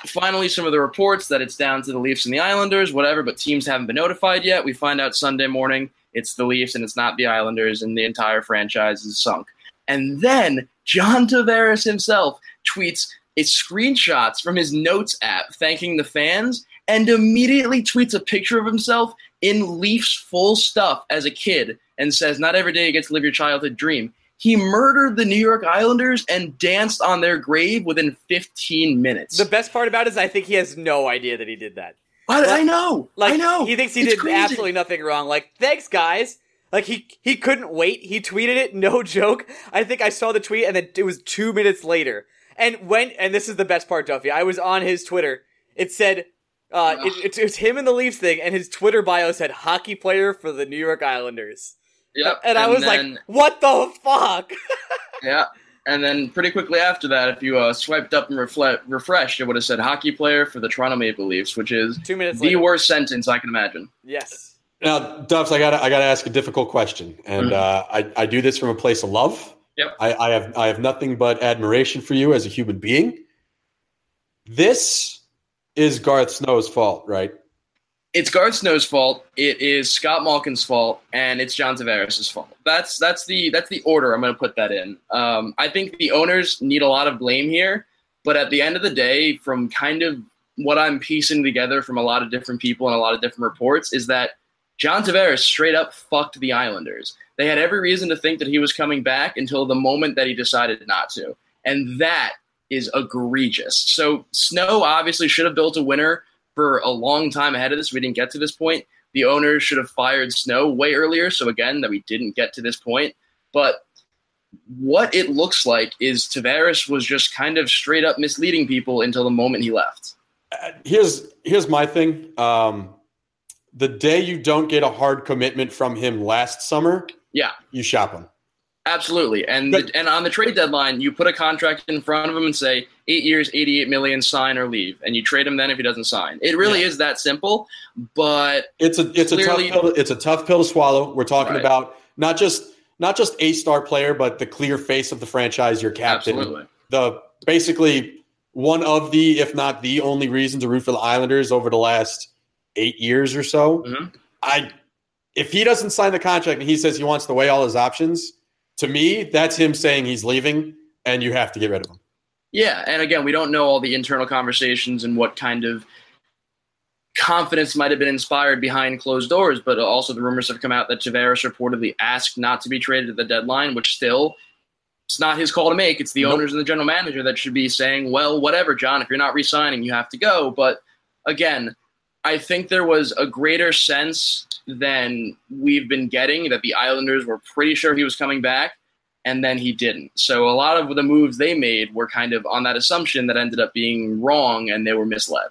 S4: finally some of the reports that it's down to the Leafs and the Islanders, whatever, but teams haven't been notified yet. We find out Sunday morning it's the Leafs and it's not the Islanders, and the entire franchise is sunk. And then John Tavares himself tweets it's screenshots from his notes app thanking the fans and immediately tweets a picture of himself in Leafs full stuff as a kid and says, Not every day you get to live your childhood dream. He murdered the New York Islanders and danced on their grave within 15 minutes.
S1: The best part about it is I think he has no idea that he did that.
S4: I, I know.
S1: Like
S4: I know.
S1: he thinks he
S4: It's
S1: did
S4: crazy.
S1: absolutely nothing wrong. Like thanks guys. Like he he couldn't wait. He tweeted it. No joke. I think I saw the tweet and then it was two minutes later. And when and this is the best part, Duffy. I was on his Twitter. It said. Uh, it, it, it was him and the Leafs thing, and his Twitter bio said "hockey player for the New York Islanders,"
S4: Yep.
S1: and, I was
S4: then-
S1: like, "What the fuck?"
S4: Yeah. And then pretty quickly after that, if you uh, swiped up and refle- refreshed, it would have said hockey player for the Toronto Maple Leafs, which is
S1: Two minutes
S4: the
S1: later.
S4: worst sentence I can imagine.
S1: Yes.
S2: Now, Duffs, I gotta I gotta ask a difficult question, and
S4: Mhm.
S2: uh, I I do this from a place of love.
S4: Yep.
S2: I, I have I have nothing but admiration for you as a human being. This is Garth Snow's fault, right?
S4: It's Garth Snow's fault. It is Scott Malkin's fault, and it's John Tavares' fault. That's that's the that's the order I'm going to put that in. Um, I think the owners need a lot of blame here, but at the end of the day, from kind of what I'm piecing together from a lot of different people and a lot of different reports, is that John Tavares straight up fucked the Islanders. They had every reason to think that he was coming back until the moment that he decided not to, and that is egregious. So Snow obviously should have built a winner for a long time ahead of this. We didn't get to this point. The owners should have fired Snow way earlier. So again, that we didn't get to this point. But what it looks like is Tavares was just kind of straight up misleading people until the moment he left.
S2: Uh, Here's here's my thing. Um, the day you don't get a hard commitment from him last summer,
S4: Yeah,
S2: you shop him.
S4: Absolutely. And
S2: Good.
S4: the, and on the trade deadline, you put a contract in front of him and say eight years, eighty-eight million, sign or leave, and you trade him then if he doesn't sign. It really
S2: Yeah.
S4: is that simple. But
S2: It's a it's a tough pill. To, it's a tough pill to swallow. We're talking
S4: Right.
S2: about not just not just a star player, but the clear face of the franchise, your captain.
S4: absolutely,
S2: The basically one of the, if not the only reason to root for the Islanders over the last eight years or so.
S4: Mhm.
S2: I if he doesn't sign the contract and he says he wants to weigh all his options, to me, that's him saying he's leaving and you have to get rid of him.
S4: Yeah, and again, we don't know all the internal conversations and what kind of confidence might have been inspired behind closed doors, but also the rumors have come out that Tavares reportedly asked not to be traded at the deadline, which still it's not his call to make. It's the
S2: Nope.
S4: owners and the general manager that should be saying, "Well, whatever, John, if you're not re-signing, you have to go." But again, I think there was a greater sense than we've been getting that the Islanders were pretty sure he was coming back and then he didn't. So a lot of the moves they made were kind of on that assumption that ended up being wrong and they were misled.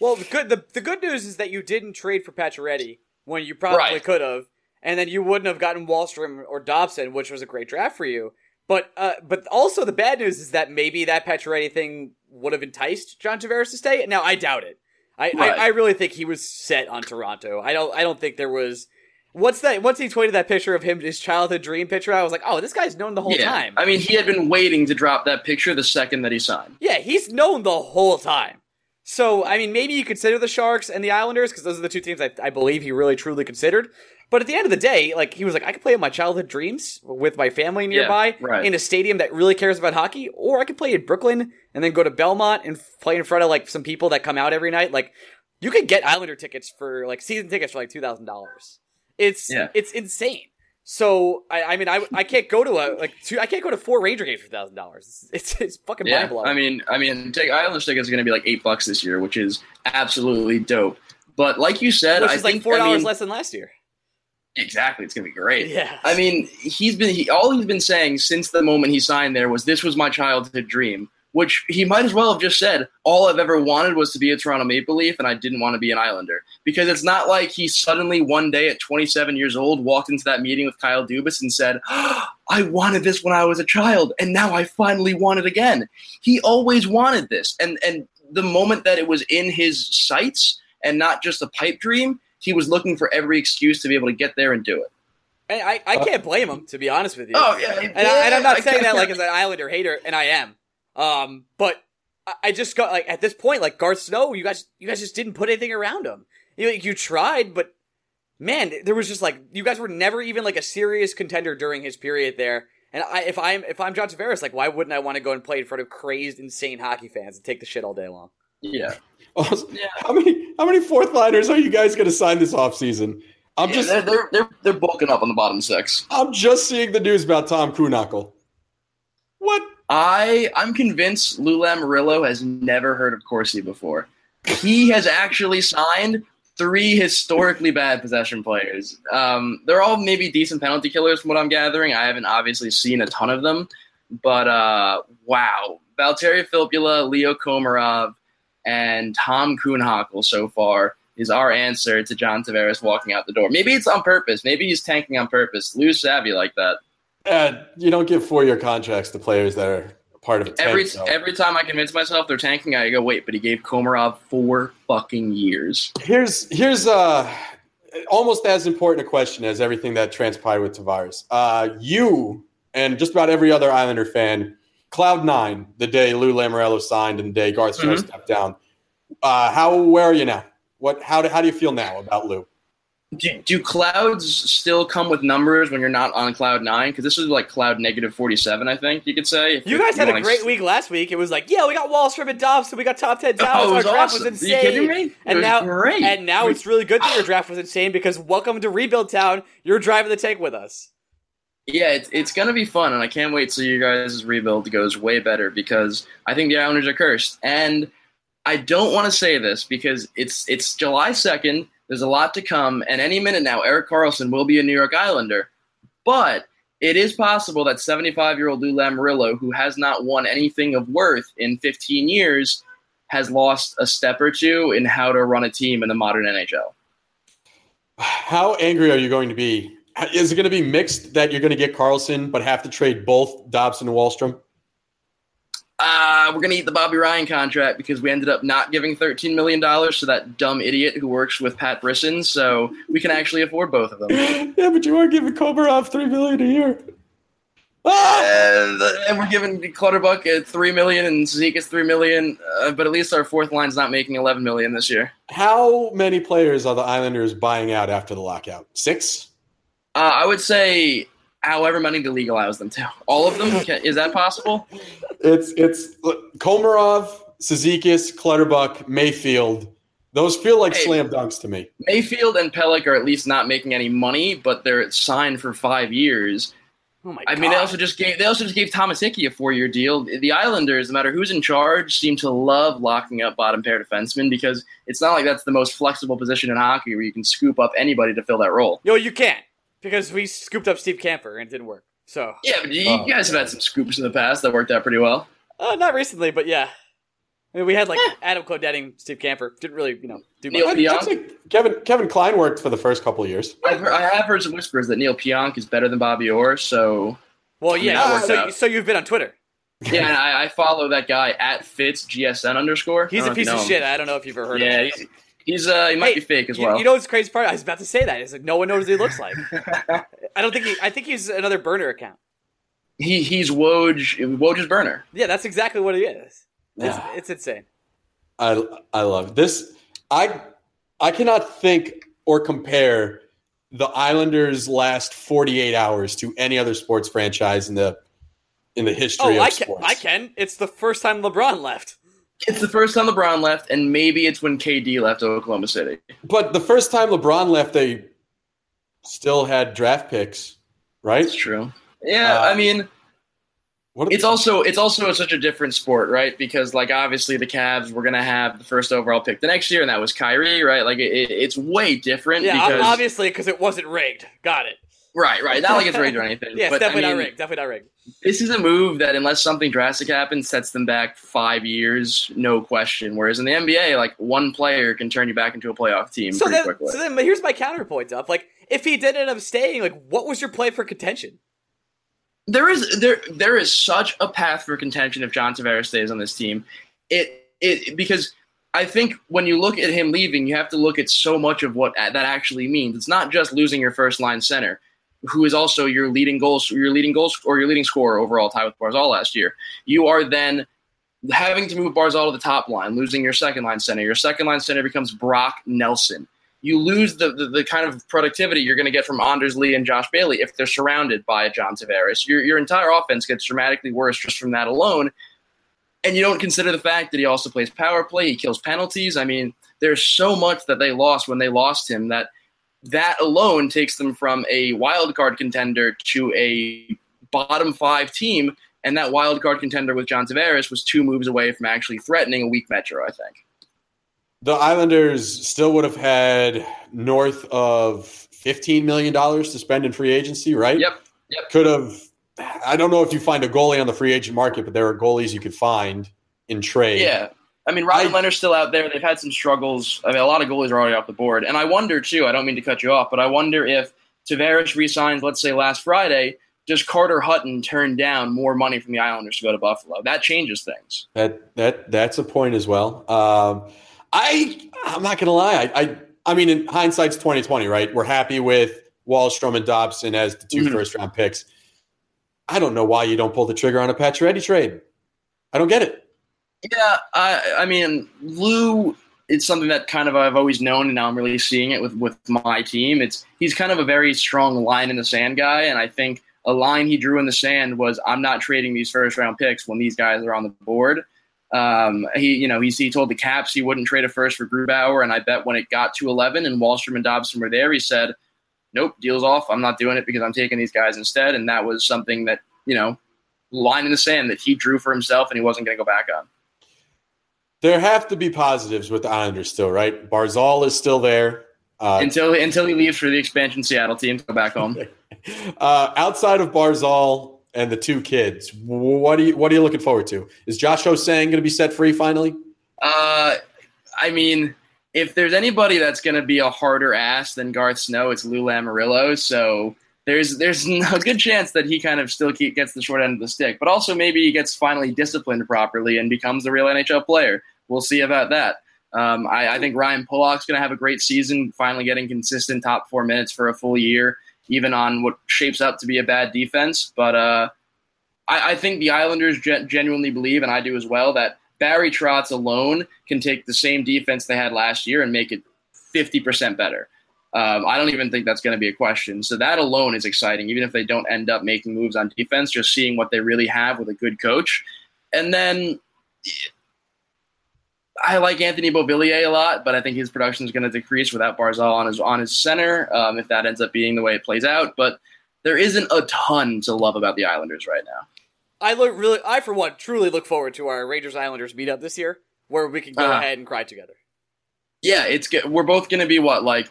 S1: Well, the good the, the good news is that you didn't trade for Pacioretty when you probably
S4: Right.
S1: could have, and then you wouldn't have gotten Wahlstrom or Dobson, which was a great draft for you. But uh, but also the bad news is that maybe that Pacioretty thing would have enticed John Tavares to stay. Now I doubt it. I,
S4: Right.
S1: I, I really think he was set on Toronto. I don't I don't think there was. Once that once he tweeted that picture of him, his childhood dream picture, I was like, oh, this guy's known the whole
S4: yeah.
S1: time.
S4: I mean, he had been waiting to drop that picture the second that he signed.
S1: yeah, he's known the whole time. So I mean, maybe you consider the Sharks and the Islanders because those are the two teams I, I believe he really truly considered. But at the end of the day, like he was like, I could play in my childhood dreams with my family nearby
S4: right.
S1: in a stadium that really cares about hockey, or I could play in Brooklyn and then go to Belmont and play in front of like some people that come out every night. Like you could get Islander tickets for like season tickets for like two thousand dollars. It's
S4: Yeah.
S1: it's insane. So I, I mean I, I can't go to a like two, I can't go to four Ranger games for thousand dollars. It's it's fucking mind
S4: Yeah,
S1: blowing.
S4: I mean, I mean, take Islanders tickets are going to be like eight bucks this year, which is absolutely dope. But like you said,
S1: which
S4: I
S1: is like
S4: think
S1: four
S4: I
S1: dollars
S4: mean,
S1: less than last year.
S4: Exactly, it's going to be great.
S1: Yeah.
S4: I mean, he's been he, all he's been saying since the moment he signed there was this was my childhood dream, which he might as well have just said all I've ever wanted was to be a Toronto Maple Leaf and I didn't want to be an Islander because it's not like he suddenly one day at 27 years old walked into that meeting with Kyle Dubas and said, "I wanted this when I was a child and now I finally want it again." He always wanted this and and the moment that it was in his sights and not just a pipe dream, he was looking for every excuse to be able to get there and do it.
S1: And I, I can't blame him to be honest with you.
S4: Oh yeah,
S1: and, I, and I'm not
S4: I
S1: saying that
S4: can't-
S1: like as an Islander hater, and I am. Um, but I- I just got like at this point, like Garth Snow, you guys, you guys just didn't put anything around him. You you tried, but man, there was just like you guys were never even like a serious contender during his period there. And I, if I'm if I'm John Tavares, like why wouldn't I want to go and play in front of crazy, insane hockey fans and take the shit all day long?
S4: Yeah,
S2: Also,
S4: Yeah.
S2: How many how many fourth liners are you guys going to sign this offseason? I'm
S4: Yeah,
S2: just
S4: they're, they're they're they're bulking up on the bottom six.
S2: I'm just seeing the news about Tom Kuhnhackl. What?
S4: I I'm convinced Lou Lamoriello has never heard of Corsi before. He has actually signed three historically bad possession players. Um, they're all maybe decent penalty killers from what I'm gathering. I haven't obviously seen a ton of them, but uh, wow, Valtteri Filppula, Leo Komarov, and Tom Kuhnhackl so far is our answer to John Tavares walking out the door. Maybe it's on purpose. Maybe he's tanking on purpose. Lou's savvy like that.
S2: Uh, you don't give four year contracts to players that are part of a tank.
S4: Every
S2: so.
S4: every time I convince myself they're tanking, I go, wait, but he gave Komarov four fucking years.
S2: Here's here's uh almost as important a question as everything that transpired with Tavares. Uh, you and just about every other Islander fan, cloud nine the day Lou Lamoriello signed and the day Garth Snow
S4: Mhm.
S2: stepped down. Uh, how where are you now? What how do, how do you feel now about Lou?
S4: Do, do clouds still come with numbers when you're not on cloud nine? Because this is like cloud negative forty seven, I think you could say. If
S1: You guys had a
S4: wanna-
S1: great week last week. It was like, yeah, we got Wahlstrom and Dobson, we got top ten talents.
S4: it
S1: Our
S4: was
S1: draft
S4: awesome.
S1: was
S4: Are you
S1: insane.
S4: kidding me? It
S1: And
S4: was
S1: now,
S4: great.
S1: and now it's really good that your draft was insane because welcome to Rebuild Town. You're driving the tank with us.
S4: Yeah, it's, it's going to be fun, and I can't wait till you guys' rebuild goes way better because I think the Islanders are cursed. And I don't want to say this because it's it's July second. There's a lot to come, and any minute now, Erik Karlsson will be a New York Islander. But it is possible that 75 year old Lou Lamoriello, who has not won anything of worth in 15 years, has lost a step or two in how to run a team in the modern NHL.
S2: How angry are you going to be? Is it going to be mixed that you're going to get Karlsson but have to trade both Dobson and Wahlstrom?
S4: Uh, we're gonna eat the Bobby Ryan contract because we ended up not giving thirteen million dollars to that dumb idiot who works with Pat Brisson, so we can actually afford both of them.
S2: yeah, but you are giving Komarov 3 million a year. Ah!
S4: and, and we're giving Clutterbuck at three million and Zeke is three million, uh, but at least our fourth line's not making eleven million this year.
S2: How many players are the Islanders buying out after the lockout? Six.
S4: Uh, I would say however many the league allows them to. All of them? Can, is that possible?
S2: It's it's look, Komarov, Cizikas, Clutterbuck, Mayfield. Those feel like
S4: Hey.
S2: slam dunks to me.
S4: Mayfield and Pelech are at least not making any money, but they're signed for five years.
S1: Oh my
S4: I
S1: god!
S4: mean, they also just gave they also just gave Thomas Hickey a four year deal. The Islanders, no matter who's in charge, seem to love locking up bottom pair defensemen because it's not like that's the most flexible position in hockey where you can scoop up anybody to fill that role.
S1: No, you can't because we scooped up Steve Kampfer and it didn't work. So,
S4: Yeah, but you,
S2: Oh,
S4: you guys have had some scoops in the past that worked out pretty well.
S1: uh, not recently, but yeah. I mean, we had like Adam Clendening, Steve Kampfer. Didn't really, you know, do.
S4: Neil
S2: I'd-
S4: Pionk?
S2: I'd Kevin Kevin Klein worked for the first couple of years.
S4: I've heard, I have heard some whispers that Neal Pionk is better than Bobby Orr, so
S1: Well,
S4: that
S1: yeah.
S4: worked
S1: So,
S4: out.
S1: so you've been on Twitter.
S4: yeah, and I, I follow that guy at Fitz GSN underscore.
S1: He's a
S4: know if you
S1: piece of
S4: him.
S1: shit. I don't know if you've ever heard
S4: Yeah,
S1: of him.
S4: He's, He's uh, he might
S1: Hey,
S4: be fake as
S1: you,
S4: well.
S1: you know what's the crazy part? I was about to say that. that. Is like no one knows what he looks like. I don't think he. I think he's another burner account.
S4: he he's Woj Woj's burner.
S1: Yeah, that's exactly what he is. It's,
S2: Yeah.
S1: it's insane.
S2: I I love this. I I cannot think or compare the Islanders' last 48 hours to any other sports franchise in the in the history
S1: Oh,
S2: of
S1: I can.
S2: sports.
S1: I can. It's the first time LeBron left.
S4: It's the first time LeBron left, and maybe it's when KD left Oklahoma City.
S2: But the first time LeBron left, they still had draft picks, right?
S4: It's true. Yeah,
S2: Uh,
S4: I mean,
S2: What
S4: it's also it's also such a different sport, right? Because like obviously the Cavs were gonna have the first overall pick the next year, and that was Kyrie, right? Like it- it's way different.
S1: Yeah,
S4: because,
S1: obviously because it wasn't rigged. Got it.
S4: Right, right. Not like it's rigged or anything.
S1: Yeah, it's
S4: but,
S1: definitely
S4: I
S1: not rigged. Definitely not rigged.
S4: This is a move that, unless something drastic happens, sets them back five years, no question. Whereas in the NBA, like one player can turn you back into a playoff team
S1: So
S4: pretty
S1: then,
S4: quickly.
S1: so then, but here's my counterpoint, Duff. Like, if he did end up staying, like, what was your play for contention?
S4: there is there there is such a path for contention if John Tavares stays on this team. It it because I think when you look at him leaving, you have to look at so much of what that actually means. It's not just losing your first line center, who is also your leading goals, your leading goals or your leading scorer overall, tied with Barzal last year. You are then having to move Barzal to the top line, losing your second line center. Your second line center becomes Brock Nelson. You lose the, the, the kind of productivity you're going to get from Anders Lee and Josh Bailey if they're surrounded by John Tavares. Your, your entire offense gets dramatically worse just from that alone. And you don't consider the fact that he also plays power play, he kills penalties. I mean, there's so much that they lost when they lost him that that alone takes them from a wild card contender to a bottom five team. And that wild card contender with John Tavares was two moves away from actually threatening a weak Metro, I think.
S2: The Islanders still would have had north of $15 million to spend in free agency, right?
S4: Yep. Yep.
S2: Could have, I don't know if you find a goalie on the free agent market, but there are goalies you could find in trade.
S4: Yeah. I mean, Ryan
S2: I-
S4: Leonard's still out there. They've had some struggles. I mean, a lot of goalies are already off the board. And I wonder, too, I don't mean to cut you off, but I wonder if Tavares resigns, let's say, last Friday, does Carter Hutton turn down more money from the Islanders to go to Buffalo? That changes things.
S2: That that that's a point as well. Um, I I'm not gonna lie. I, I I mean, in hindsight's twenty twenty, right? We're happy with Wahlstrom and Dobson as the 2
S4: Mhm.
S2: first round picks. I don't know why you don't pull the trigger on a Pacioretty trade. I don't get it.
S4: Yeah, I, I mean, Lou. It's something that kind of I've always known, and now I'm really seeing it with with my team. It's he's kind of a very strong line in the sand guy, and I think a line he drew in the sand was I'm not trading these first round picks when these guys are on the board. Um, he, you know, he, he told the Caps he wouldn't trade a first for Grubauer, and I bet when it got to 11 and Wahlstrom and Dobson were there, he said, "Nope, deal's off. I'm not doing it because I'm taking these guys instead." And that was something that you know, line in the sand that he drew for himself, and he wasn't going to go back on.
S2: There have to be positives with the Islanders still, right? Barzal is still there. Uh,
S4: until until he leaves for the expansion Seattle team to go back home.
S2: uh, outside of Barzal and the two kids, what are you what are you looking forward to? Is Josh Ho-Sang going to be set free finally?
S4: Uh, I mean, if there's anybody that's going to be a harder ass than Garth Snow, it's Lou Lamoriello. So there's there's a good chance that he kind of still keep, gets the short end of the stick, but also maybe he gets finally disciplined properly and becomes a real NHL player. We'll see about that. Um, I, I think Ryan Pulock's going to have a great season, finally getting consistent top four minutes for a full year, even on what shapes up to be a bad defense. But uh, I, I think the Islanders gen- genuinely believe, and I do as well, that Barry Trotz alone can take the same defense they had last year and make it 50% better. Um, I don't even think that's going to be a question. So that alone is exciting, even if they don't end up making moves on defense, just seeing what they really have with a good coach. And then I like Anthony Beauvillier a lot, but I think his production is going to decrease without Barzal on his on his center. Um, if that ends up being the way it plays out, but there isn't a ton to love about the Islanders right now.
S1: I look really, I for one, truly look forward to our Rangers Islanders meetup this year, where we can go
S4: Uh-huh.
S1: ahead and cry together.
S4: Yeah, it's good. We're both going to be what like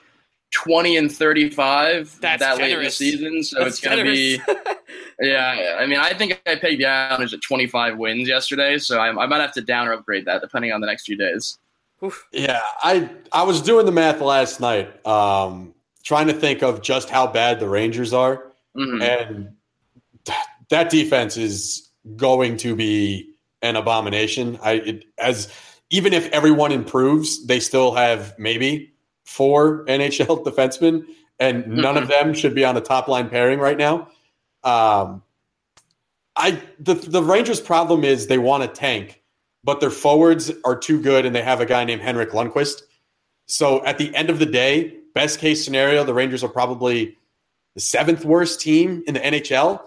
S4: twenty and thirty-five
S1: That's
S4: that late in the season, so
S1: That's
S4: it's going to be.
S1: generous.
S4: Yeah, I mean, I think I pegged the Islanders at twenty-five wins yesterday, so I, I might have to down or upgrade that depending on the next few days.
S1: Oof.
S2: Yeah, I I was doing the math last night, um, trying to think of just how bad the Rangers are,
S4: Mhm.
S2: and th- that defense is going to be an abomination. I it, as even if everyone improves, they still have maybe four NHL defensemen, and none of them should be on the top line pairing right now. Um, I the the Rangers' problem is they want to tank, but their forwards are too good, and they have a guy named Henrik Lundqvist. So at the end of the day, best case scenario, the Rangers are probably the seventh worst team in the NHL.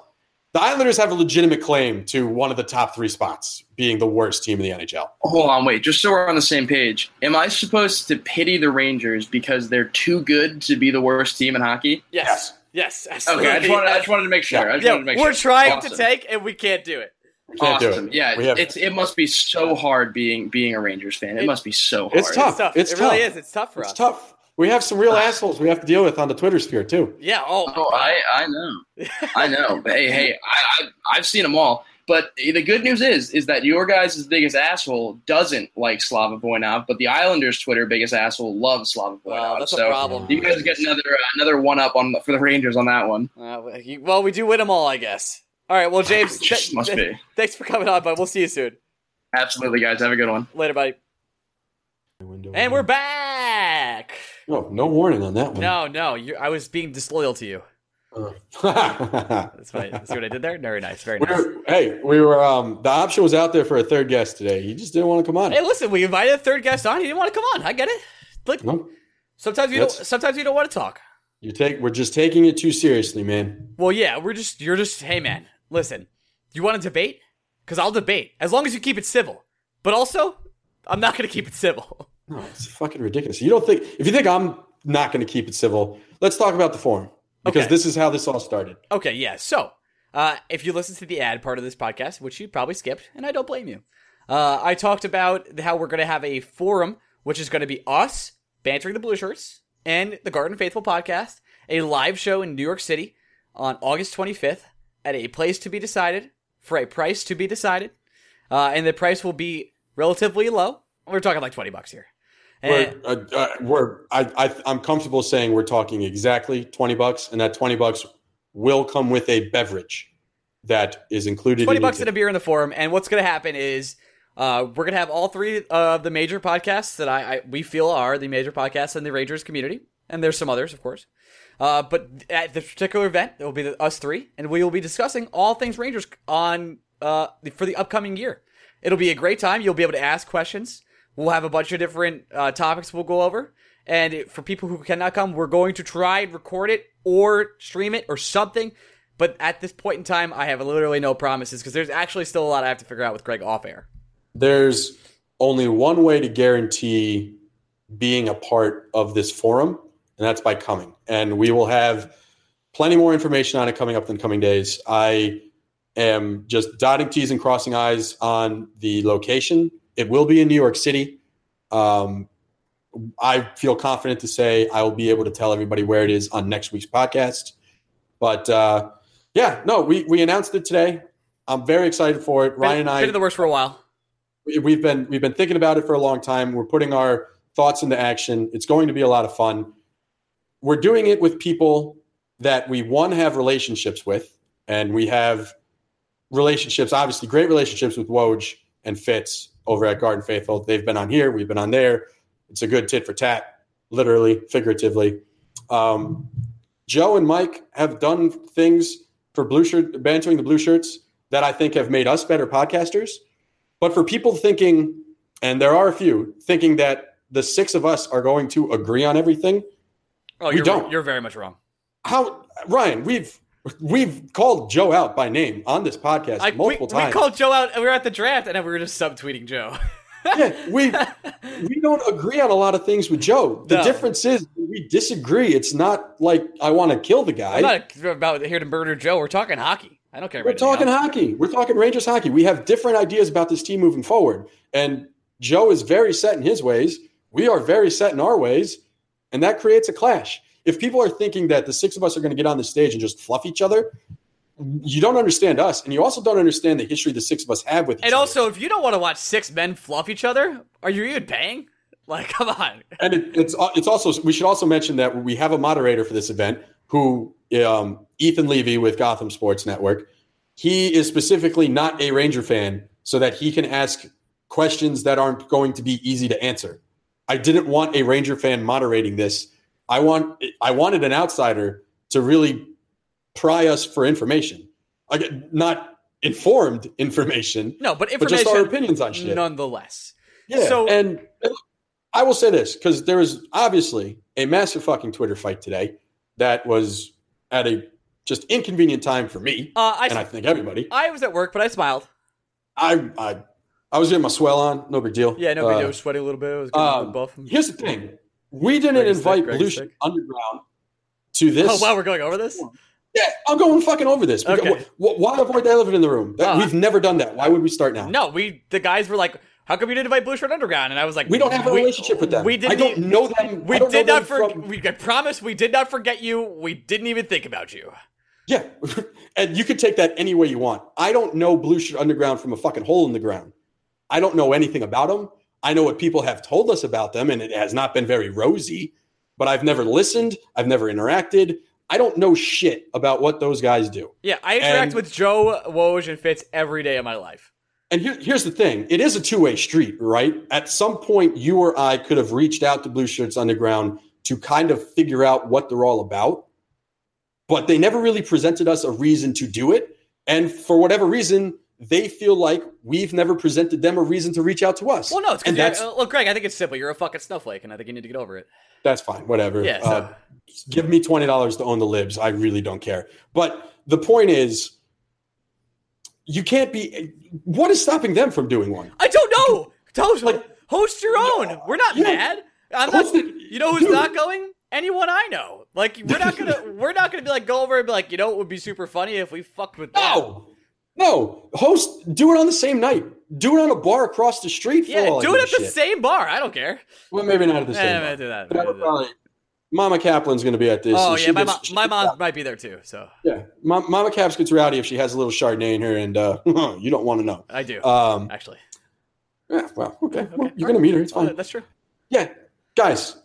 S2: The Islanders have a legitimate claim to one of the top three spots, being the worst team in the NHL.
S4: Hold on, wait. Just so we're on the same page, am I supposed to pity the Rangers because they're too good to be the worst team in hockey?
S1: Yes. Yes. absolutely.
S4: Okay, I just wanted, I just wanted to make sure. I just
S1: yeah,
S4: wanted to make
S1: we're
S4: sure.
S1: trying
S4: Awesome.
S1: to take, and we can't do it.
S2: Can't do
S4: awesome.
S2: it.
S4: Yeah,
S2: have-
S4: it's it must be so hard being being a Rangers fan. It,
S1: It-
S4: must be so hard.
S2: It's tough.
S1: It's tough.
S2: It's
S1: it really is. It's tough for
S2: It's
S1: us.
S2: tough. We have some real ah. assholes we have to deal with on the Twitter sphere too.
S1: Yeah. Oh.
S4: Oh, I I know, I know. But hey, hey, I, I I've seen them all. But the good news is, is that your guys' biggest asshole doesn't like Slava Voinov, but the Islanders' Twitter biggest asshole loves Slava Voinov.
S1: Well, that's a problem.
S4: you guys get another uh, another one up on for the Rangers on that one.
S1: Uh, well, we do win them all, I guess. All right. Well, James, th-
S4: must be.
S1: thanks for coming on, but We'll see you soon.
S4: Absolutely, guys. Have a good one.
S1: Later, buddy. And we're back.
S2: no, no warning on that one.
S1: No, no, you I was being disloyal to you.
S2: Uh,
S1: That's funny. See what I did there? Very nice. Very
S2: we
S1: nice.
S2: were, hey, we were. Um, the option was out there for a third guest today. He just didn't want to come on.
S1: Hey, listen, we invited a third guest on. He didn't want to come on. I get it. Look,
S2: No,
S1: sometimes you don't. Sometimes you don't want to talk.
S2: you take. We're just taking it too seriously, man.
S1: Well, yeah, we're just. You're just. Hey, man, listen. You want to debate? Because I'll debate as long as you keep it civil. But also, I'm not going to keep it civil.
S2: No, it's fucking ridiculous. You don't think if you think I'm not going to keep it civil, let's talk about the forum because
S1: Okay.
S2: this is how this all started.
S1: Okay, yeah. So, uh, if you listen to the ad part of this podcast, which you probably skipped, and I don't blame you, uh, I talked about how we're going to have a forum, which is going to be us bantering the blue shirts and the Garden Faithful podcast, a live show in New York City on August 25th at a place to be decided for a price to be decided, uh, and the price will be relatively low. We're talking like 20 bucks here.
S2: We're, uh, uh, we're I, I, I'm comfortable saying we're talking exactly twenty bucks, and that twenty bucks will come with a beverage that is included.
S1: 20
S2: in
S1: bucks and a beer in the forum. And what's going to happen is uh, we're going to have all three of the major podcasts that I, I we feel are the major podcasts in the Rangers community. And there's some others, of course. Uh, but at this particular event, it will be the, us three, and we will be discussing all things Rangers on uh, for the upcoming year. It'll be a great time. You'll be able to ask questions. We'll have a bunch of different uh, topics we'll go over. And it- for people who cannot come, we're going to try and record it or stream it or something. But at this point in time, I have literally no promises because there's actually still a lot I have to figure out with Greg off air.
S2: There's only one way to guarantee being a part of this forum, and that's by coming. And we will have plenty more information on it coming up in the coming days. I am just dotting T's and crossing I's on the location. It will be in New York City. Um, I feel confident to say I will be able to tell everybody where it is on next week's podcast. But uh, yeah, no, we, we announced it today. I'm very excited for it. Ryan and I
S1: been in the works for a while.
S2: we- we've been we've been thinking about it for a long time. We're putting our thoughts into action. It's going to be a lot of fun. We're doing it with people that we one have relationships with, and we have relationships, obviously great relationships with Woj and Fitz over at Garden Faithful. They've been on here, we've been on there. It's a good tit for tat, literally, figuratively. Um, Joe and Mike have done things for blue shirt bantering the blue shirts that I think have made us better podcasters. But for people thinking, and there are a few, thinking that the six of us are going to agree on everything,
S1: Oh,
S2: We
S1: you're,
S2: don't.
S1: You're very much wrong.
S2: how Ryan, we've we've called Joe out by name on this podcast
S1: I,
S2: multiple
S1: we
S2: times.
S1: We called Joe out. and We were at the draft, and then we were just subtweeting Joe.
S2: yeah, we we don't agree on a lot of things with Joe. The
S1: No.
S2: difference is we disagree. It's not like I want to kill the guy.
S1: I'm not about here to murder Joe. We're talking hockey. I don't care.
S2: We're talking
S1: else.
S2: hockey. We're talking Rangers hockey. We have different ideas about this team moving forward. And Joe is very set in his ways. We are very set in our ways. And that creates a clash. If people are thinking that the six of us are going to get on the stage and just fluff each other, you don't understand us. And you also don't understand the history the six of us have with each
S1: And
S2: other.
S1: also, if you don't want to watch six men fluff each other, are you even paying? Like, come on.
S2: And it, it's it's also we should also mention that we have a moderator for this event who um, Ethan Levy with Gotham Sports Network. He is specifically not a Ranger fan, so that he can ask questions that aren't going to be easy to answer. I didn't want a Ranger fan moderating this. I want I wanted an outsider to really pry us for information. I get not informed information,
S1: No, but
S2: but
S1: information
S2: just our opinions on shit.
S1: nonetheless.
S2: Yeah.
S1: So-
S2: and I will say this because there was obviously a massive fucking Twitter fight today that was at a just inconvenient time for me
S1: Uh, I,
S2: and I think everybody.
S1: I was at work, but I smiled.
S2: I I I was getting my swell on, no big deal.
S1: Yeah, no big
S2: Uh,
S1: deal. Sweating a little bit. I was getting a
S2: um,
S1: little buff.
S2: Here's the thing: we didn't
S1: Greg's
S2: invite
S1: sick, Greg's
S2: Blue
S1: sick.
S2: Underground to this.
S1: Oh wow, we're going over this.
S2: Yeah, I'm going fucking over this. Because
S1: Okay.
S2: wh- why avoid the elephant in the room? That,
S1: Uh,
S2: we've never done that. Why would we start now?
S1: No, we the guys were like, "How come you didn't invite Blue Shirt Underground?" And I was like,
S2: We don't have a
S1: we-
S2: relationship with them.
S1: We didn't.
S2: I don't know them.
S1: We
S2: I
S1: did not
S2: them
S1: forget.
S2: from-
S1: We I promise we did not forget you. We didn't even think about you.
S2: Yeah, and you can take that any way you want. I don't know Blue Shirt Underground from a fucking hole in the ground. I don't know anything about them. I know what people have told us about them, and it has not been very rosy. But I've never listened. I've never interacted. I don't know shit about what those guys do.
S1: Yeah, I interact
S2: And-
S1: with Joe, Woj, and Fitz every day of my life.
S2: And here, here's the thing: it is a two-way street, right? At some point, you or I could have reached out to Blue Shirts Underground to kind of figure out what they're all about, but they never really presented us a reason to do it. And for whatever reason, they feel like we've never presented them a reason to reach out to us.
S1: Well, no, it's
S2: and that's
S1: uh, look, Greg. I think it's simple. You're a fucking snowflake, and I think you need to get over it.
S2: that's fine. Whatever.
S1: Yeah. So,
S2: Uh, give me twenty dollars to own the libs. I really don't care. But the point is, you can't be. What is stopping them from doing one?
S1: I don't know. Host,
S2: Like-
S1: host your own. We're not
S2: Yeah.
S1: mad. I'm not.
S2: It.
S1: You know who's
S2: Dude.
S1: not going? Anyone I know. Like we're not gonna. we're not gonna be like go over and be like, you know, it would be super funny if we fucked with them.
S2: No, no. Host, do it on the same night. Do it on a bar across the street. For
S1: Yeah, do it at the
S2: shit.
S1: same bar. I don't care.
S2: Well, maybe not at the
S1: Eh,
S2: same.
S1: I'm
S2: bar.
S1: do that.
S2: But I would
S1: gonna do that.
S2: probably- Mama Kaplan's going to be at this.
S1: Oh yeah, my
S2: gets-.
S1: My mom
S2: out.
S1: might be there too. So
S2: Yeah, Ma- Mama Caps gets rowdy if she has a little Chardonnay in her, and uh, you don't want to know.
S1: I do
S2: Um,
S1: actually.
S2: yeah, well, okay,
S1: Okay,
S2: well, you're going to meet her. It's
S1: Oh,
S2: fine.
S1: that's true.
S2: Yeah, guys,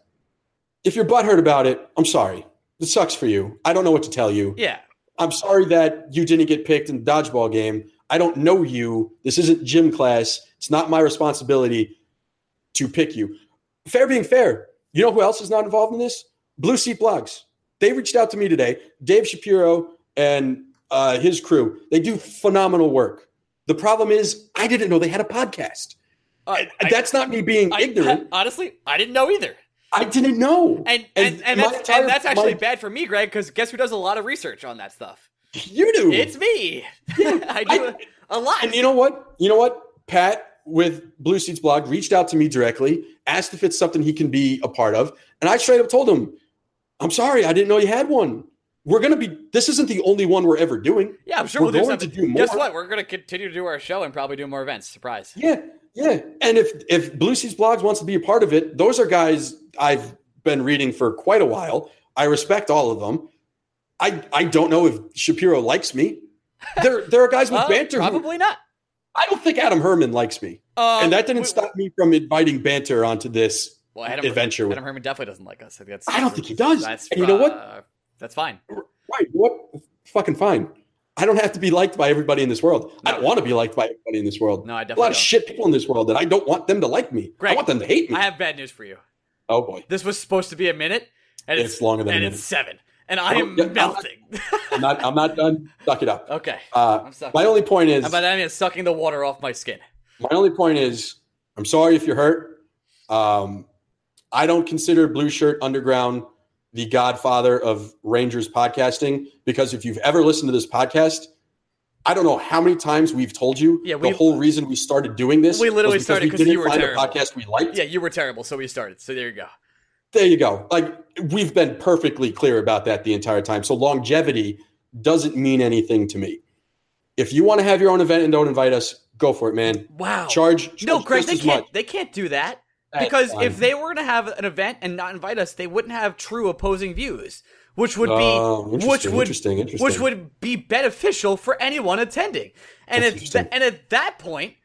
S2: if you're butthurt about it, I'm sorry. It sucks for you. I don't know what to tell you.
S1: Yeah.
S2: I'm sorry that you didn't get picked in the dodgeball game. I don't know you. This isn't gym class. It's not my responsibility to pick you. Fair being fair, you know who else is not involved in this? Blue Seat Blogs. They reached out to me today. Dave Shapiro and uh, his crew. They do phenomenal work. The problem is, I didn't know they had a podcast.
S1: Uh, I-
S2: That's not me being
S1: I-
S2: ignorant.
S1: honestly, I didn't know either.
S2: I didn't know.
S1: And and, and,
S2: my
S1: that's,
S2: entire-
S1: and that's actually
S2: my-
S1: bad for me, Greg, because guess who does a lot of research on that stuff?
S2: you do.
S1: It's me. I do
S2: I-
S1: a lot.
S2: And you know what? You know what? Pat with Blue Seats blog reached out to me directly, asked if it's something he can be a part of, and I straight up told him, "I'm sorry, I didn't know you had one. We're gonna be. This isn't the only one we're ever doing.
S1: yeah, I'm sure
S2: we're
S1: we'll do
S2: going to
S1: something.
S2: do
S1: Guess what? We're going to continue to do our show and probably do more events. Surprise.
S2: Yeah, yeah. And if if Blue Seats blogs wants to be a part of it, those are guys I've been reading for quite a while. I respect all of them. I I don't know if Shapiro likes me. There there are guys with
S1: Uh,
S2: banter. who-
S1: probably not.
S2: I don't think Adam Herman likes me.
S1: Um,
S2: and that didn't
S1: we-
S2: stop me from inviting banter onto this
S1: Well, Adam,
S2: adventure. with-
S1: Adam Herman definitely doesn't like us. I, think that's,
S2: I don't think he does.
S1: That's,
S2: And you know what?
S1: uh, That's fine.
S2: Right? What? Fucking fine. I don't have to be liked by everybody in this world. I don't want to be liked by everybody in this world.
S1: No, I
S2: a
S1: definitely
S2: lot
S1: don't.
S2: of shit people in this world that I don't want them to like me.
S1: Greg,
S2: I want them to hate me.
S1: I have bad news for you.
S2: oh boy,
S1: This was supposed to be a minute, and it's,
S2: It's longer than a
S1: and
S2: minute.
S1: it's seven, and I
S2: Oh,
S1: am
S2: yeah, I'm not-
S1: melting.
S2: I'm not. I'm not done. Suck it up.
S1: okay,
S2: Uh, my only point is.
S1: How about that? I mean, sucking the water off my skin.
S2: My only point is. I'm sorry if you're hurt. Um, I don't consider Blue Shirt Underground the godfather of Rangers podcasting because if you've ever listened to this podcast, I don't know how many times we've told you
S1: Yeah, we-
S2: the whole reason we started doing this.
S1: We literally
S2: was because
S1: started
S2: we
S1: 'cause
S2: didn't
S1: you were
S2: find
S1: terrible.
S2: a podcast we liked.
S1: Yeah, you were terrible, so we started. So there you go.
S2: There you go. Like we've been perfectly clear about that the entire time. So longevity doesn't mean anything to me. If you want to have your own event and don't invite us, go for it, man.
S1: Wow.
S2: Charge, charge
S1: no, Greg, they can't.
S2: much.
S1: They can't do that because if they were going to have an event and not invite us, they wouldn't have true opposing views, which would be which would
S2: interesting, interesting.
S1: which would be beneficial for anyone attending. And at th- and at that point,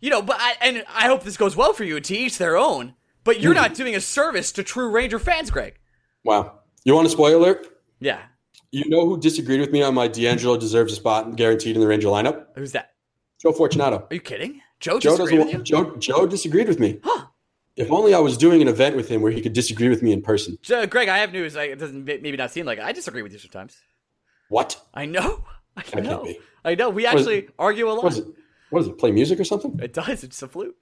S1: you know, but I and I hope this goes well for you. To each their own. But you're
S2: Hmm.
S1: not doing a service to true Ranger fans, Greg.
S2: wow. You want a spoiler alert?
S1: Yeah.
S2: You know who disagreed with me on my DeAngelo deserves a spot guaranteed in the Ranger lineup?
S1: Who's that?
S2: Joe Fortunato.
S1: Are you kidding? Joe
S2: Joe
S1: disagreed with you.
S2: Joe Joe disagreed with me.
S1: Huh.
S2: If only I was doing an event with him where he could disagree with me in person.
S1: So, Greg, I have news. Like, it doesn't maybe not seem like it. I disagree with you sometimes.
S2: What?
S1: I know. I know.
S2: can't be.
S1: I know. We actually argue a lot.
S2: What is it? What is it? Play music or something?
S1: It does. It's a flute.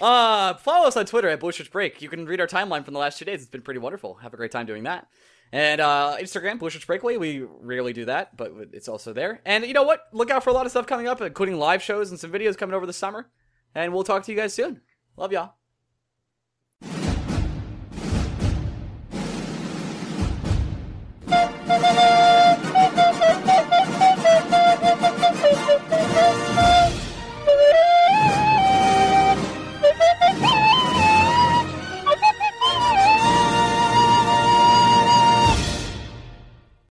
S1: Uh, follow us on Twitter at Bullshit Break. You can read our timeline from the last two days. It's been pretty wonderful. Have a great time doing that. And uh, Instagram, Blueshirts Breakaway. We rarely do that, but it's also there. And you know what? Look out for a lot of stuff coming up, including live shows and some videos coming over the summer. And we'll talk to you guys soon. Love y'all.
S5: Thank you.